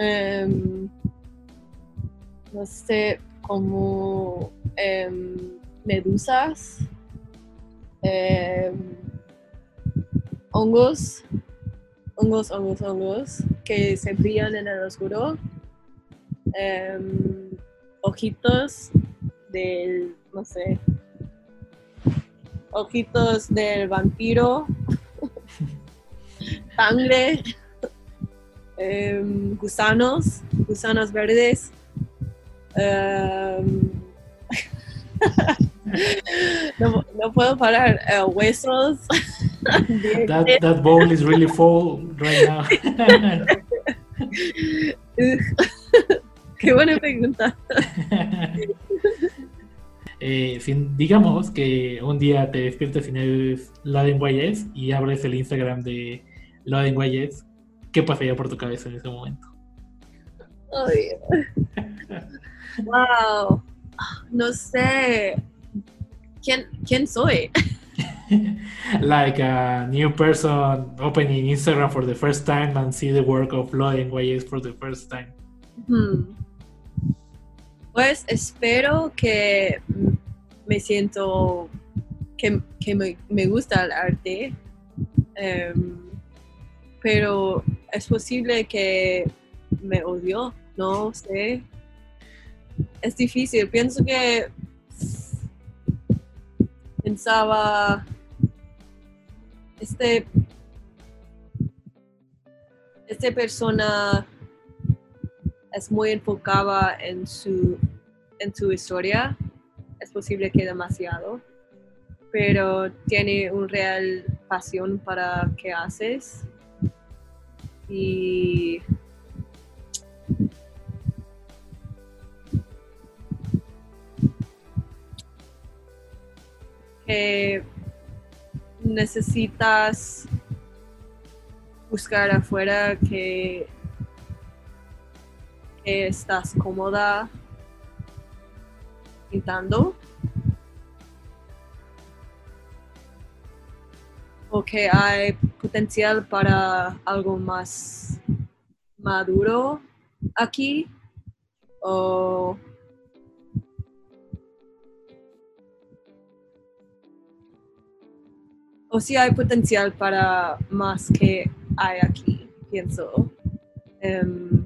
Em, no sé, como em, medusas hongos, hongos, hongos, hongos que se brillan en el oscuro, ojitos del, no sé, ojitos del vampiro, sangre, em, gusanos, gusanos verdes. em, no, no puedo parar, eh, huesos. That, that bowl is really full right now. Qué buena pregunta. Eh, sin- digamos que un día te despiertas y eres Loden Guayes y abres el Instagram de Loden Guayes, ¿qué pasaría por tu cabeza en ese momento? Ay. Wow. No sé. ¿Quién, quién soy? like a new person opening Instagram for the first time and see the work of Loden Guayes for the first time. Hmm. Pues espero que mm, me siento que, que me, me gusta el arte, em, pero es posible que me odio, no sé. Es difícil, pienso que pensaba este esta persona es muy enfocada en su, en su historia. Es posible que demasiado. Pero tiene un real pasión para qué haces. Y que necesitas buscar afuera que estás cómoda pintando. O que hay potencial para algo más maduro aquí. O o si hay potencial para más que hay aquí pienso. Em,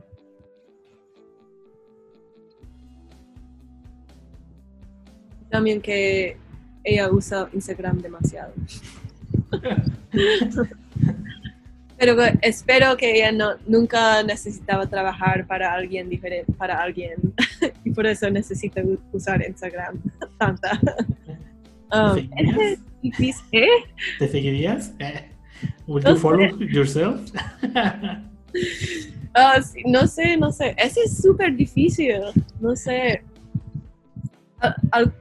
también que ella usa Instagram demasiado. Pero espero que ella no, nunca necesitaba trabajar para alguien diferente, para alguien, y por eso necesita usar Instagram tanta. Um, es difícil, ¿eh? ¿Te seguirías? Eh, Would No you sé. follow yourself? Ah, sí, no sé, no sé. Ese es súper difícil. No sé. Al-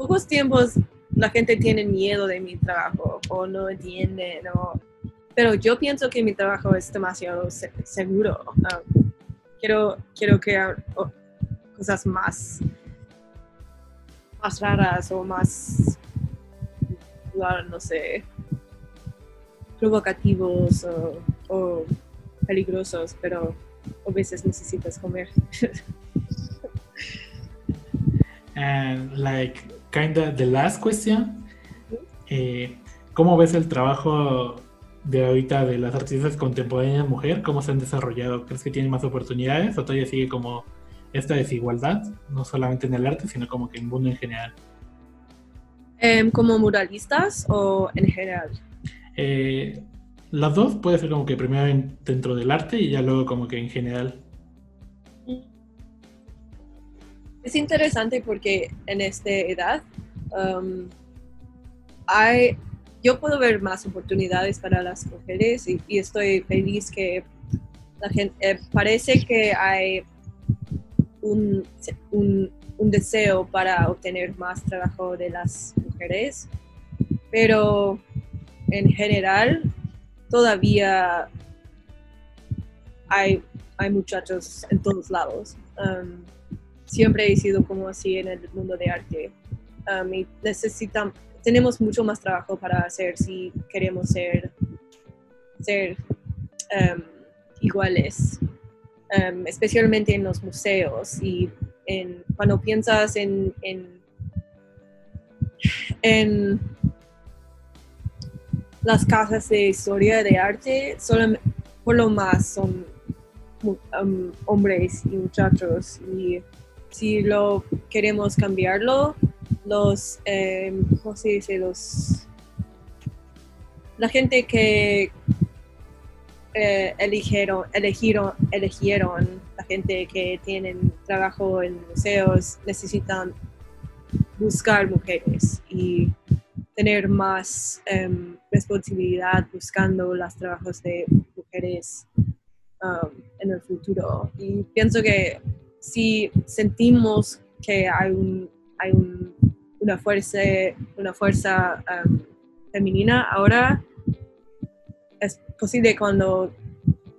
pocos tiempos la gente tiene miedo de mi trabajo o no entiende, no. Pero yo pienso que mi trabajo es demasiado se- seguro. Ah, quiero, quiero crear cosas más, más raras o más, ah, no sé, provocativos o, o peligrosos, pero a veces necesitas comer. And like, kinda the last question. eh, ¿Cómo ves el trabajo de ahorita de las artistas contemporáneas mujer? ¿Cómo se han desarrollado? ¿Crees que tienen más oportunidades o todavía sigue como esta desigualdad? No solamente en el arte, sino como que en el mundo en general. Em, ¿Como muralistas o en general? Eh, las dos puede ser como que primero en- dentro del arte y ya luego como que en general. Es interesante porque en esta edad um, hay, yo puedo ver más oportunidades para las mujeres y, estoy feliz que la gente, eh, parece que hay un, un- un deseo para obtener más trabajo de las mujeres, pero en general todavía hay, hay muchachos en todos lados. Um, siempre he sido como así en el mundo de arte. Um, tenemos mucho más trabajo para hacer si queremos ser, ser um, iguales, Um, especialmente en los museos y en, cuando piensas en, en, las casas de historia de arte, por lo más son hombres y muchachos y si lo queremos cambiarlo, los, eh, ¿cómo se dice? Los, la gente que, eh, eligieron la gente que tienen trabajo en museos, necesitan buscar mujeres y tener más em, responsabilidad buscando los trabajos de mujeres um, en el futuro. Y pienso que si sentimos que hay, un, hay un, una fuerza, una fuerza um, femenina ahora, es posible cuando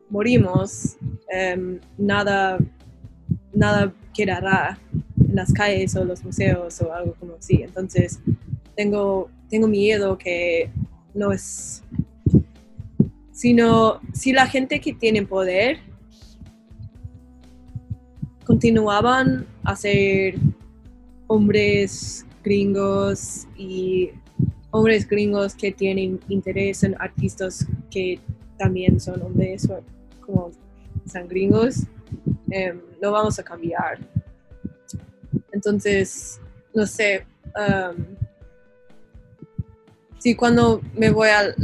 morimos, em, nada, nada quedará en las calles o los museos o algo como así. Entonces, tengo, tengo miedo que no es, sino si la gente que tiene poder continuaban a ser hombres gringos y hombres gringos que tienen interés en artistas que también son hombres como son gringos, em, no vamos a cambiar. Entonces, no sé, um, si cuando me voy a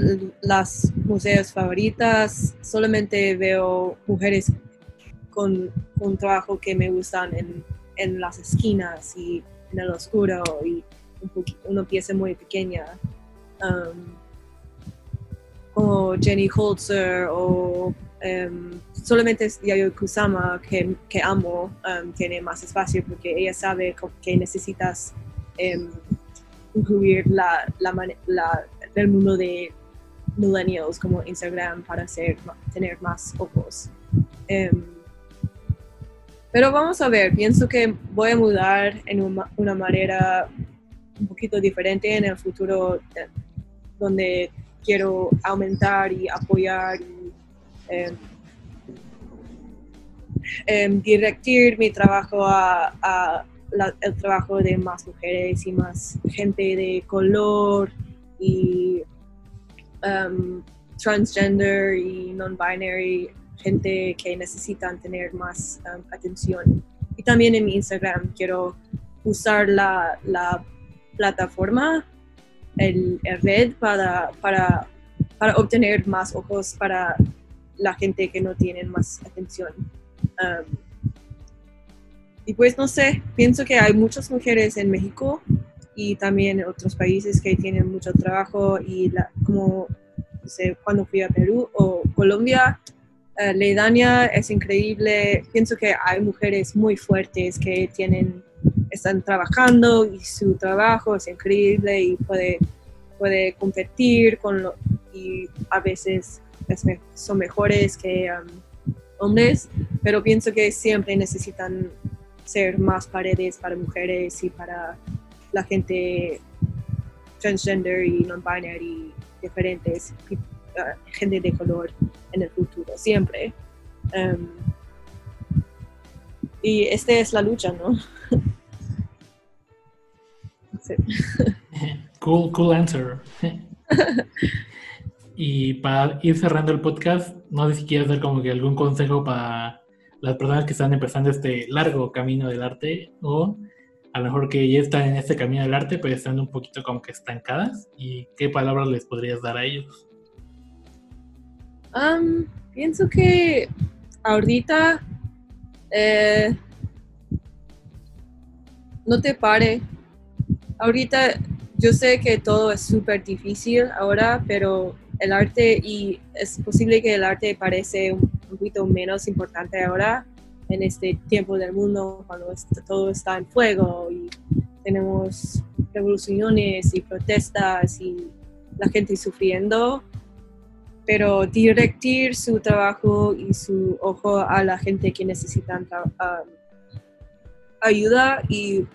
las museos favoritas, solamente veo mujeres con un trabajo que me gustan en, en las esquinas y en el oscuro y una pieza muy pequeña. Um, como Jenny Holzer o um, solamente Yayoi Kusama que, que amo um, tiene más espacio porque ella sabe que necesitas um, incluir la, la, el mundo de millennials como Instagram para hacer, tener más ojos. Pero vamos a ver, pienso que voy a mudar en una manera un poquito diferente en el futuro, eh, donde quiero aumentar y apoyar y eh, em, directir mi trabajo a, el trabajo de más mujeres y más gente de color y em, transgender y non-binary, gente que necesitan tener más em, atención. Y también en mi Instagram quiero usar la, la plataforma, el, red para, para, para, obtener más ojos para la gente que no tiene más atención. Um, y pues no sé, pienso que hay muchas mujeres en México y también en otros países que tienen mucho trabajo y la, como cuando fui a Perú o Colombia, uh, Leidania es increíble. Pienso que hay mujeres muy fuertes que tienen están trabajando y su trabajo es increíble y puede, puede competir con lo, y a veces son mejores que um, hombres, pero pienso que siempre necesitan ser más paredes para mujeres y para la gente transgender y non-binary diferentes, gente de color en el futuro, siempre. Um, y esta es la lucha, ¿no? Cool, cool answer. y para ir cerrando el podcast, no sé si quieres dar como que algún consejo para las personas que están empezando este largo camino del arte o a lo mejor que ya están en este camino del arte pero están un poquito como que estancadas y qué palabras les podrías dar a ellos. Um, pienso que ahorita eh, no te pare. Ahorita yo sé que todo es súper difícil ahora, pero el arte, y es posible que el arte parece un poquito menos importante ahora en este tiempo del mundo, cuando todo está en fuego y tenemos revoluciones y protestas y la gente sufriendo, pero directir su trabajo y su ojo a la gente que necesitan um, ayuda y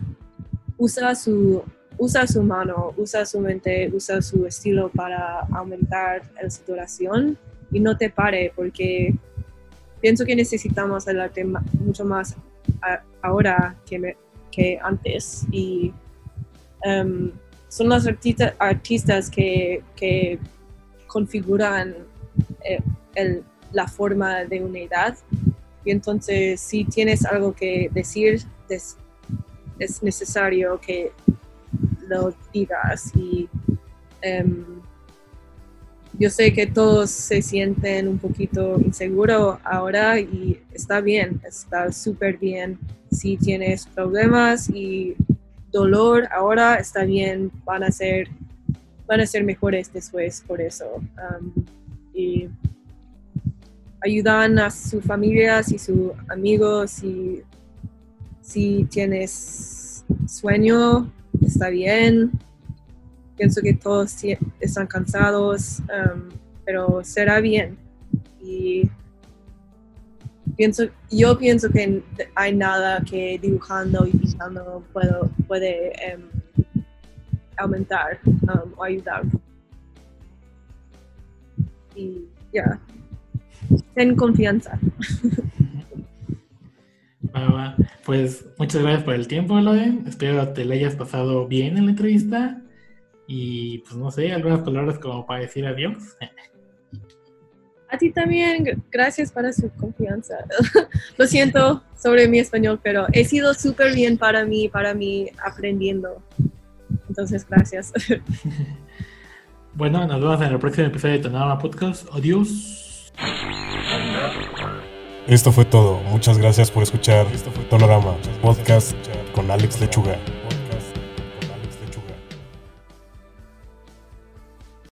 usa su, usa su mano, usa su mente, usa su estilo para aumentar la situación y no te pare porque pienso que necesitamos el arte mucho más ahora que, antes. Y em, son los artistas que, que configuran eh, la forma de unidad y entonces si tienes algo que decir, es necesario que lo digas y em, yo sé que todos se sienten un poquito inseguros ahora y está bien, está súper bien. Si tienes problemas y dolor ahora, está bien, van a ser, van a ser mejores después por eso. Um, y ayudan a sus familias y sus amigos y si tienes sueño, está bien pienso que todos están cansados, um, pero será bien. Y pienso, yo pienso que hay nada que dibujando y pintando puede um, aumentar um, o ayudar. Y ya, ten confianza. Pues muchas gracias por el tiempo, Loden. Espero te le hayas pasado bien en la entrevista. Y pues no sé, algunas palabras como para decir adiós. A ti también, gracias para su confianza. Lo siento sobre mi español, pero he sido súper bien para mí, para mí aprendiendo. Entonces, gracias. Bueno, nos vemos en el próximo episodio de Tonorama Podcast. Adiós. Esto fue todo. Muchas gracias por escuchar Tonorama Podcast con Alex Lechuga.